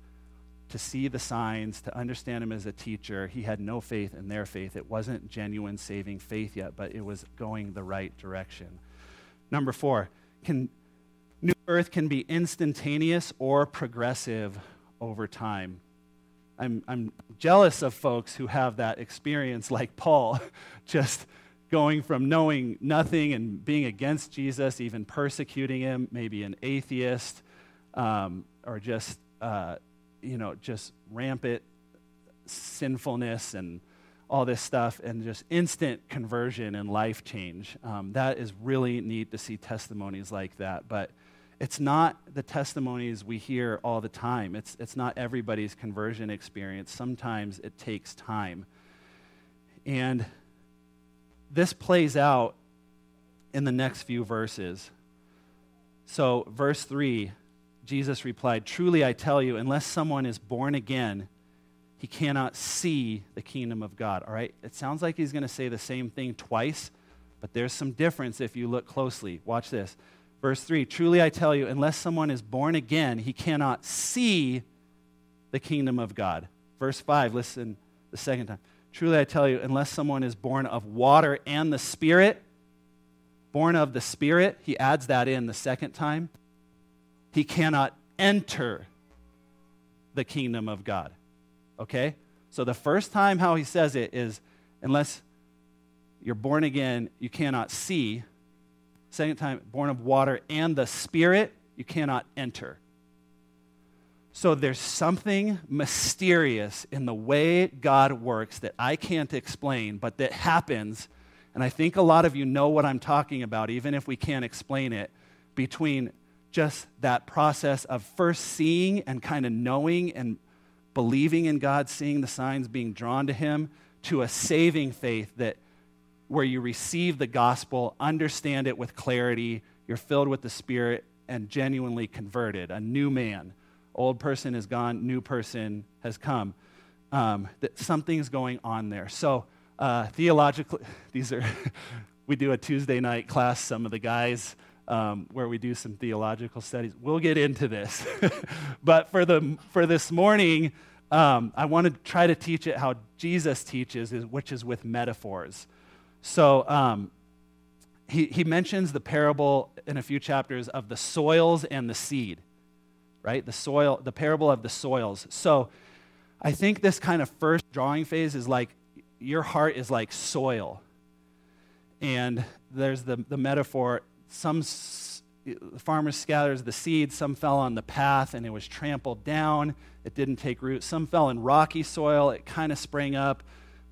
[SPEAKER 2] To see the signs, to understand him as a teacher, he had no faith in their faith. It wasn't genuine saving faith yet, but it was going the right direction. Number four, can, new birth can be instantaneous or progressive over time. I'm, I'm jealous of folks who have that experience like Paul, just going from knowing nothing and being against Jesus, even persecuting him, maybe an atheist, um, or just, uh, you know, just rampant sinfulness and all this stuff, and just instant conversion and life change. Um, that is really neat to see testimonies like that. But it's not the testimonies we hear all the time. It's, it's not everybody's conversion experience. Sometimes it takes time. And this plays out in the next few verses. So, verse 3, Jesus replied, Truly I tell you, unless someone is born again, he cannot see the kingdom of God. All right? It sounds like he's going to say the same thing twice, but there's some difference if you look closely. Watch this. Verse 3 Truly I tell you, unless someone is born again, he cannot see the kingdom of God. Verse 5, listen the second time. Truly I tell you, unless someone is born of water and the Spirit, born of the Spirit, he adds that in the second time, he cannot enter the kingdom of God. Okay? So the first time how he says it is unless you're born again, you cannot see. Second time, born of water and the Spirit, you cannot enter. So there's something mysterious in the way God works that I can't explain, but that happens. And I think a lot of you know what I'm talking about, even if we can't explain it, between just that process of first seeing and kind of knowing and believing in God, seeing the signs, being drawn to Him, to a saving faith that where you receive the gospel, understand it with clarity, you're filled with the Spirit, and genuinely converted, a new man. Old person is gone, new person has come. Um, that something's going on there. So, uh, theologically, these are, we do a Tuesday night class, some of the guys, um, where we do some theological studies. We'll get into this. but for, the, for this morning, um, I want to try to teach it how Jesus teaches, which is with metaphors. So um, he, he mentions the parable in a few chapters of the soils and the seed, right? The soil, the parable of the soils. So I think this kind of first drawing phase is like your heart is like soil. And there's the, the metaphor some the farmer scatters the seed, some fell on the path and it was trampled down. It didn't take root. Some fell in rocky soil. It kind of sprang up,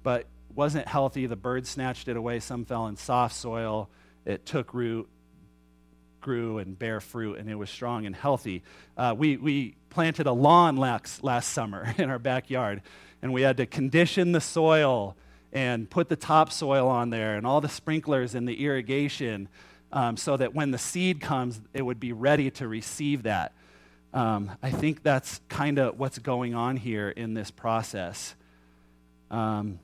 [SPEAKER 2] but wasn't healthy. The birds snatched it away. Some fell in soft soil. It took root, grew, and bare fruit, and it was strong and healthy. Uh, we, we planted a lawn last, last summer in our backyard, and we had to condition the soil and put the topsoil on there and all the sprinklers and the irrigation um, so that when the seed comes, it would be ready to receive that. Um, I think that's kind of what's going on here in this process. Um,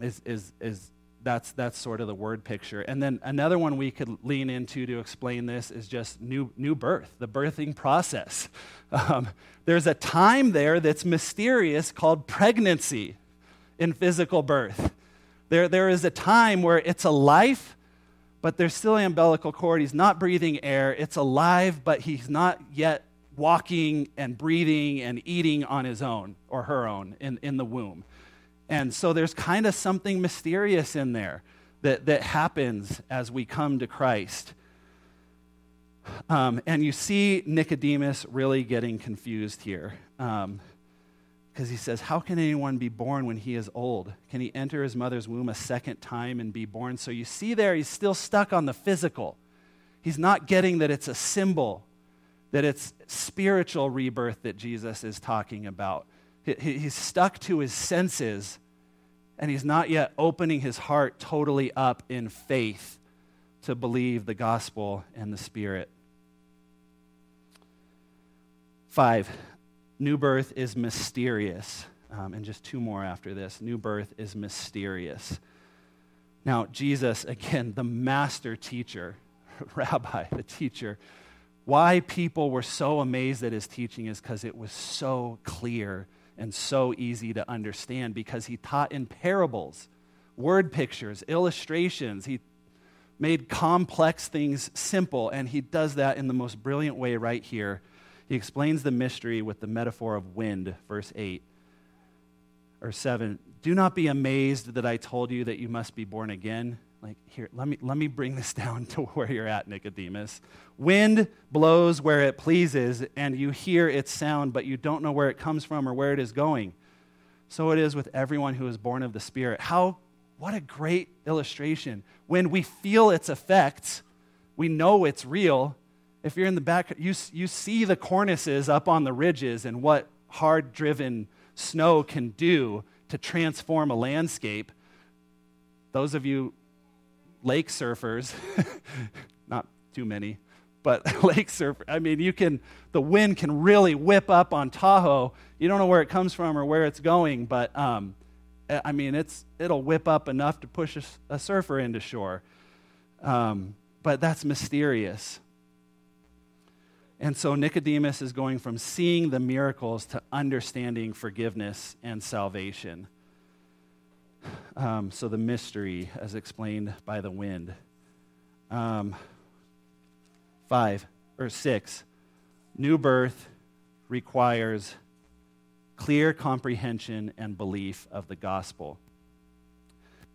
[SPEAKER 2] is, is, is that's, that's sort of the word picture. And then another one we could lean into to explain this is just new, new birth, the birthing process. Um, there's a time there that's mysterious called pregnancy in physical birth. There, there is a time where it's a life but there's still umbilical cord. He's not breathing air. It's alive, but he's not yet walking and breathing and eating on his own or her own in, in the womb. And so there's kind of something mysterious in there that, that happens as we come to Christ. Um, and you see Nicodemus really getting confused here. Um, because he says, How can anyone be born when he is old? Can he enter his mother's womb a second time and be born? So you see there, he's still stuck on the physical. He's not getting that it's a symbol, that it's spiritual rebirth that Jesus is talking about. He's stuck to his senses, and he's not yet opening his heart totally up in faith to believe the gospel and the Spirit. Five, New birth is mysterious. Um, and just two more after this. New birth is mysterious. Now, Jesus, again, the master teacher, rabbi, the teacher, why people were so amazed at his teaching is because it was so clear and so easy to understand because he taught in parables, word pictures, illustrations. He made complex things simple, and he does that in the most brilliant way right here he explains the mystery with the metaphor of wind, verse 8 or 7. Do not be amazed that I told you that you must be born again. Like, here, let me, let me bring this down to where you're at, Nicodemus. Wind blows where it pleases, and you hear its sound, but you don't know where it comes from or where it is going. So it is with everyone who is born of the Spirit. How, what a great illustration. When we feel its effects, we know it's real, if you're in the back, you, you see the cornices up on the ridges and what hard driven snow can do to transform a landscape. Those of you lake surfers, not too many, but lake surfer, I mean, you can, the wind can really whip up on Tahoe. You don't know where it comes from or where it's going, but um, I mean, it's, it'll whip up enough to push a, a surfer into shore. Um, but that's mysterious. And so Nicodemus is going from seeing the miracles to understanding forgiveness and salvation. Um, so the mystery, as explained by the wind. Um, five or six, new birth requires clear comprehension and belief of the gospel.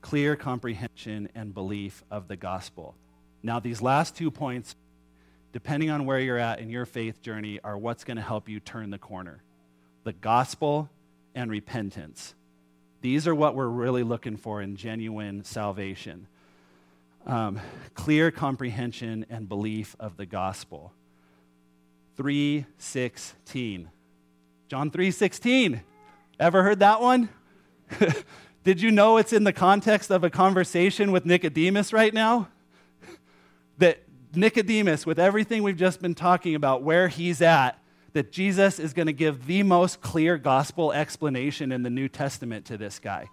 [SPEAKER 2] Clear comprehension and belief of the gospel. Now, these last two points depending on where you're at in your faith journey, are what's going to help you turn the corner the gospel and repentance. These are what we're really looking for in genuine salvation. Um, clear comprehension and belief of the gospel. 316. John 3:16. Ever heard that one? Did you know it's in the context of a conversation with Nicodemus right now? That Nicodemus, with everything we've just been talking about, where he's at, that Jesus is going to give the most clear gospel explanation in the New Testament to this guy.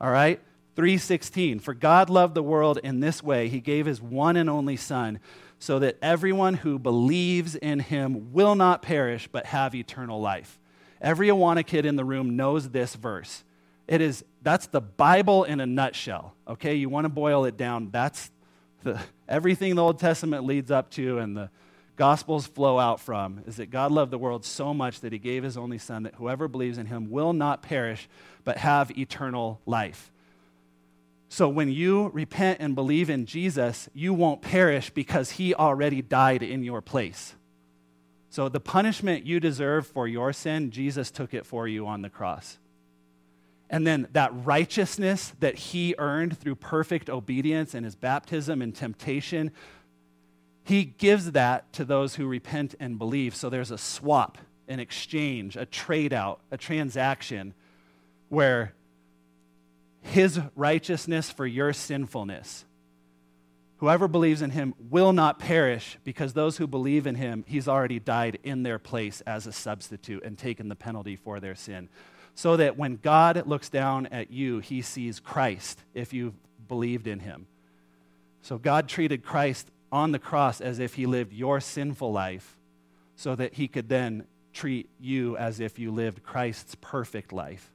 [SPEAKER 2] All right? 316 For God loved the world in this way, he gave his one and only Son, so that everyone who believes in him will not perish but have eternal life. Every Awana kid in the room knows this verse. It is that's the Bible in a nutshell. Okay, you want to boil it down. That's the, everything the Old Testament leads up to and the Gospels flow out from is that God loved the world so much that he gave his only Son that whoever believes in him will not perish but have eternal life. So when you repent and believe in Jesus, you won't perish because he already died in your place. So the punishment you deserve for your sin, Jesus took it for you on the cross. And then that righteousness that he earned through perfect obedience in his baptism and temptation, he gives that to those who repent and believe. So there's a swap, an exchange, a trade out, a transaction where his righteousness for your sinfulness. Whoever believes in him will not perish because those who believe in him, he's already died in their place as a substitute and taken the penalty for their sin so that when God looks down at you, he sees Christ if you've believed in him. So God treated Christ on the cross as if he lived your sinful life so that he could then treat you as if you lived Christ's perfect life.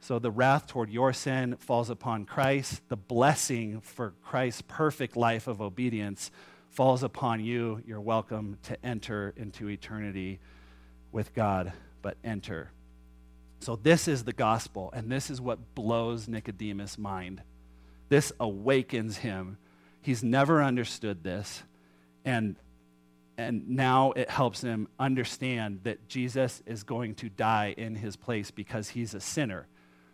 [SPEAKER 2] So the wrath toward your sin falls upon Christ. The blessing for Christ's perfect life of obedience falls upon you. You're welcome to enter into eternity with God, but enter so, this is the gospel, and this is what blows Nicodemus' mind. This awakens him. He's never understood this, and, and now it helps him understand that Jesus is going to die in his place because he's a sinner.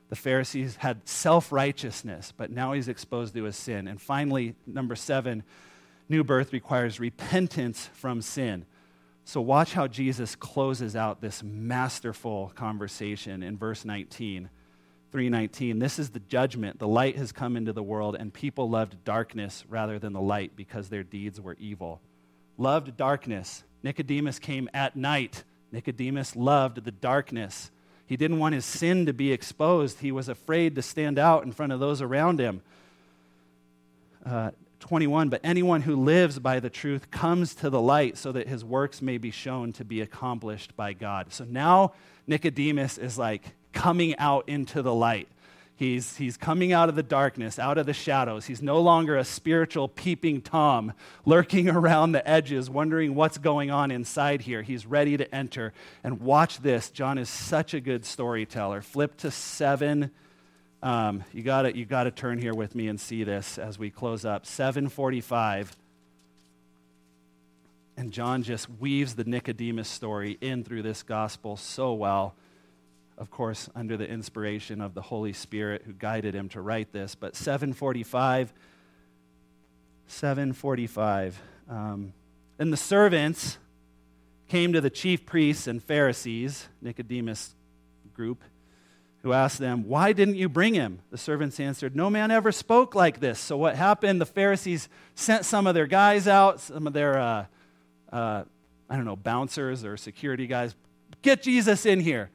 [SPEAKER 2] The Pharisees had self righteousness, but now he's exposed to his sin. And finally, number seven, new birth requires repentance from sin. So, watch how Jesus closes out this masterful conversation in verse 19. 319 This is the judgment. The light has come into the world, and people loved darkness rather than the light because their deeds were evil. Loved darkness. Nicodemus came at night. Nicodemus loved the darkness. He didn't want his sin to be exposed. He was afraid to stand out in front of those around him. Uh, 21 But anyone who lives by the truth comes to the light so that his works may be shown to be accomplished by God. So now Nicodemus is like coming out into the light. He's, he's coming out of the darkness, out of the shadows. He's no longer a spiritual peeping Tom lurking around the edges, wondering what's going on inside here. He's ready to enter. And watch this. John is such a good storyteller. Flip to 7 um, you got you to turn here with me and see this as we close up. 745. And John just weaves the Nicodemus story in through this gospel so well. Of course, under the inspiration of the Holy Spirit who guided him to write this. But 745. 745. Um, and the servants came to the chief priests and Pharisees, Nicodemus group, who asked them, Why didn't you bring him? The servants answered, No man ever spoke like this. So what happened? The Pharisees sent some of their guys out, some of their, uh, uh, I don't know, bouncers or security guys. Get Jesus in here.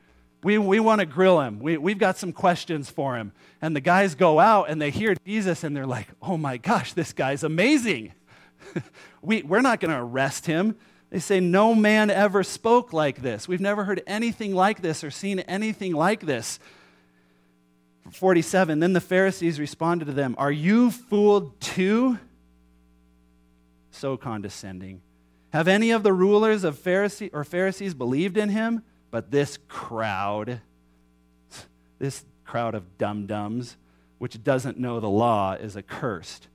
[SPEAKER 2] We, we want to grill him. We, we've got some questions for him. And the guys go out and they hear Jesus and they're like, Oh my gosh, this guy's amazing. we, we're not going to arrest him. They say, No man ever spoke like this. We've never heard anything like this or seen anything like this. 47 Then the Pharisees responded to them, Are you fooled too? So condescending. Have any of the rulers of Pharisee or Pharisees believed in him? But this crowd, this crowd of dum dums, which doesn't know the law, is accursed.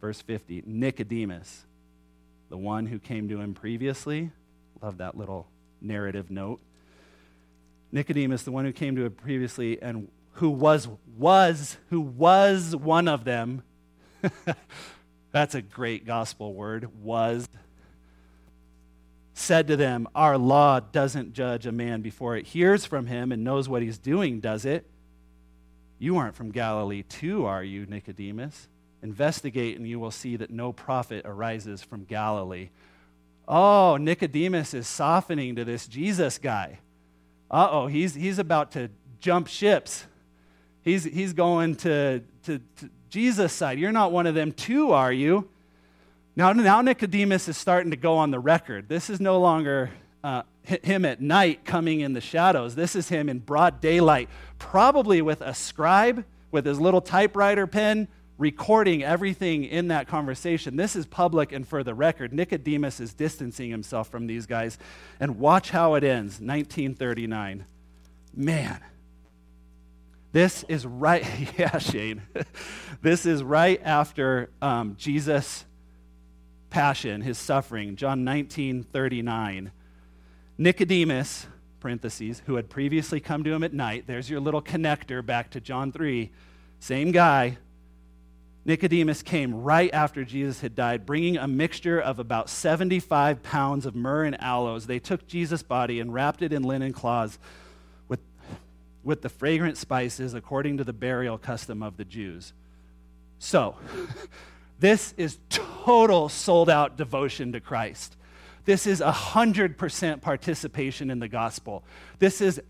[SPEAKER 2] Verse 50 Nicodemus, the one who came to him previously, love that little narrative note. Nicodemus, the one who came to him previously and who was was who was one of them. That's a great gospel word, was said to them, Our law doesn't judge a man before it hears from him and knows what he's doing, does it? You aren't from Galilee, too, are you, Nicodemus? Investigate, and you will see that no prophet arises from Galilee. Oh, Nicodemus is softening to this Jesus guy. Uh oh, he's, he's about to jump ships. He's, he's going to, to, to Jesus' side. You're not one of them, too, are you? Now, now Nicodemus is starting to go on the record. This is no longer uh, him at night coming in the shadows. This is him in broad daylight, probably with a scribe with his little typewriter pen recording everything in that conversation. This is public and for the record. Nicodemus is distancing himself from these guys. And watch how it ends 1939. Man. This is right, yeah, Shane. this is right after um, Jesus' passion, his suffering, John 19 39. Nicodemus, parentheses, who had previously come to him at night, there's your little connector back to John 3, same guy, Nicodemus came right after Jesus had died, bringing a mixture of about 75 pounds of myrrh and aloes. They took Jesus' body and wrapped it in linen cloths with, with the fragrant spices according to the burial custom of the Jews. So, this is total sold out devotion to Christ. This is 100% participation in the gospel. This is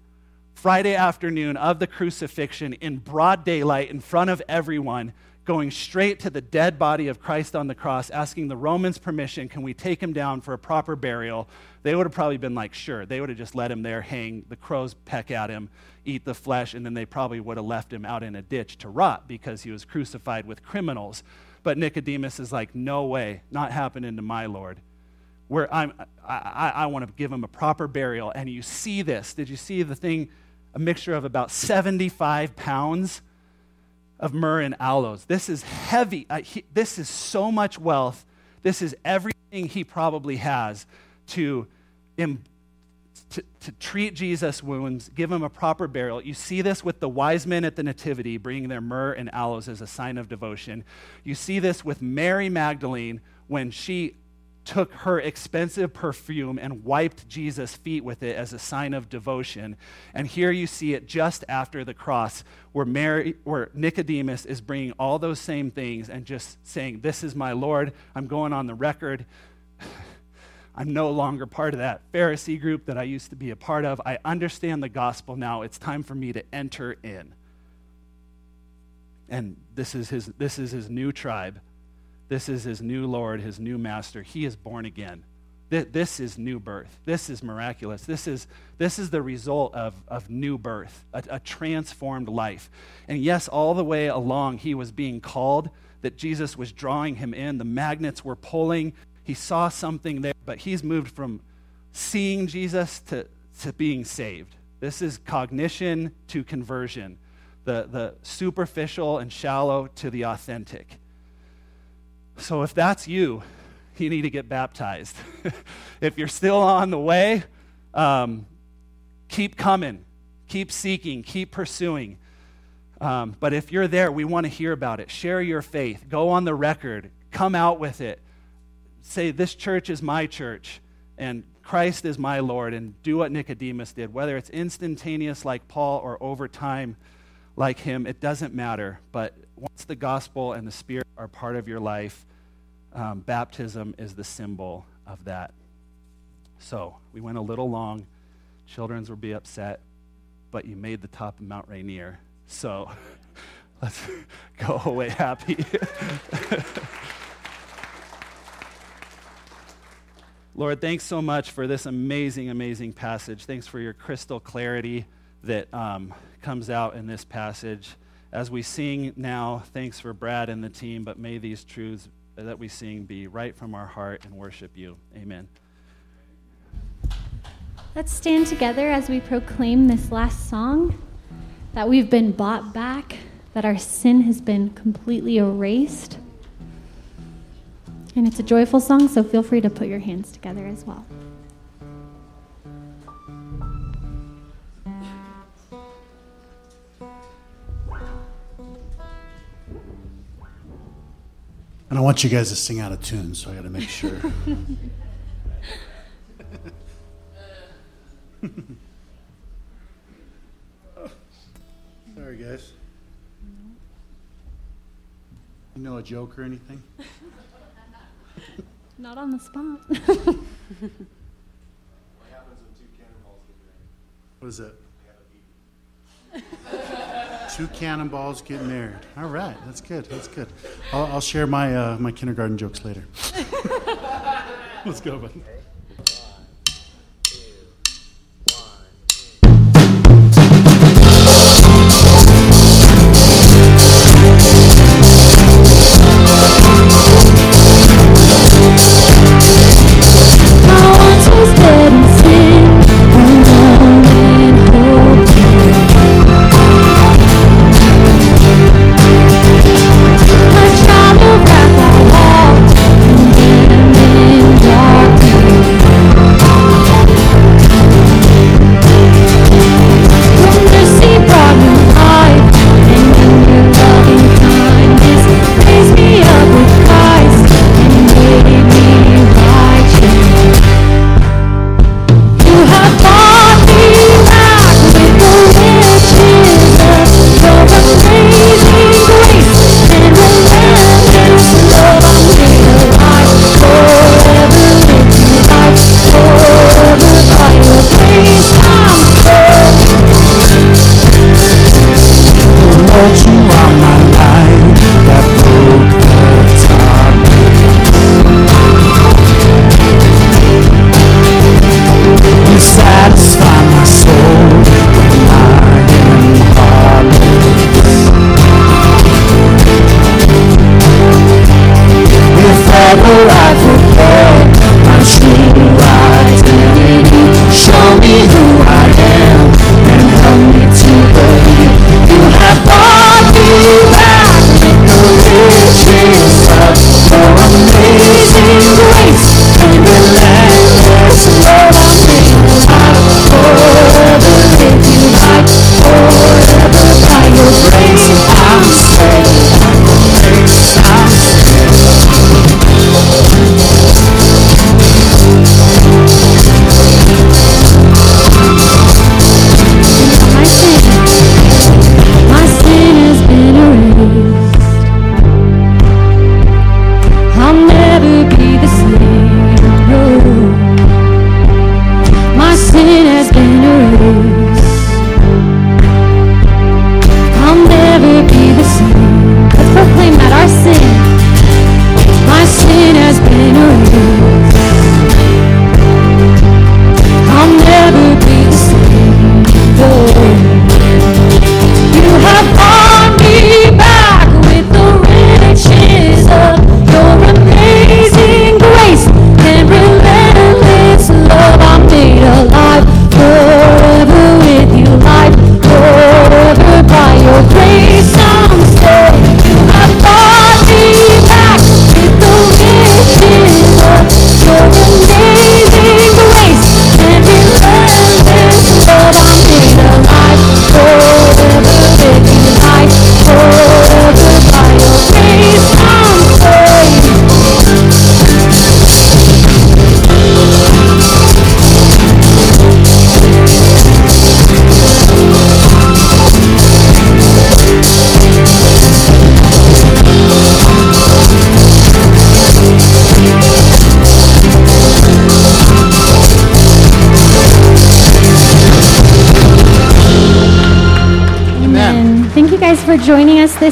[SPEAKER 2] Friday afternoon of the crucifixion in broad daylight in front of everyone going straight to the dead body of Christ on the cross, asking the Romans permission, can we take him down for a proper burial? They would have probably been like, sure. They would have just let him there hang, the crows peck at him, eat the flesh, and then they probably would have left him out in a ditch to rot because he was crucified with criminals. But Nicodemus is like, no way, not happening to my Lord. Where I'm, I, I, I want to give him a proper burial. And you see this. Did you see the thing? A mixture of about 75 pounds of myrrh and aloes. This is heavy. Uh, he, this is so much wealth. This is everything he probably has to, to, to treat Jesus' wounds, give him a proper burial. You see this with the wise men at the Nativity bringing their myrrh and aloes as a sign of devotion. You see this with Mary Magdalene when she took her expensive perfume and wiped Jesus' feet with it as a sign of devotion. And here you see it just after the cross, where, Mary, where Nicodemus is bringing all those same things and just saying, This is my Lord. I'm going on the record. I'm no longer part of that Pharisee group that I used to be a part of. I understand the gospel now. It's time for me to enter in. And this is his, this is his new tribe this is his new Lord, his new master. He is born again. This is new birth. This is miraculous. This is, this is the result of, of new birth, a, a transformed life. And yes, all the way along, he was being called, that Jesus was drawing him in. The magnets were pulling. He saw something there, but he's moved from seeing Jesus to, to being saved. This is cognition to conversion, the, the superficial and shallow to the authentic. So if that's you, you need to get baptized. if you're still on the way, um, keep coming, keep seeking, keep pursuing. Um, but if you're there, we want to hear about it. Share your faith. Go on the record. Come out with it. Say, This church is my church, and Christ is my Lord, and do what Nicodemus did. Whether it's instantaneous like Paul or over time like him, it doesn't matter. But once the gospel and the Spirit are part of your life, um, baptism is the symbol of that. So we went a little long. Children's will be upset, but you made the top of Mount Rainier. So let's go away happy. Lord, thanks so much for this amazing, amazing passage. Thanks for your crystal clarity that um, comes out in this passage. As we sing now, thanks for Brad and the team, but may these truths that we sing be right from our heart and worship you. Amen.
[SPEAKER 4] Let's stand together as we proclaim this last song that we've been bought back, that our sin has been completely erased. And it's a joyful song, so feel free to put your hands together as well.
[SPEAKER 3] And I want you guys to sing out of tune, so I got to make sure. Sorry, guys. You know a joke or anything?
[SPEAKER 4] Not on the spot.
[SPEAKER 3] What happens when two cannonballs get married? What is it? Two cannonballs get married. All right, that's good. That's good. I'll, I'll share my uh, my kindergarten jokes later. Let's go, buddy.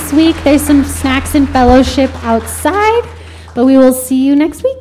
[SPEAKER 4] This week. There's some snacks and fellowship outside, but we will see you next week.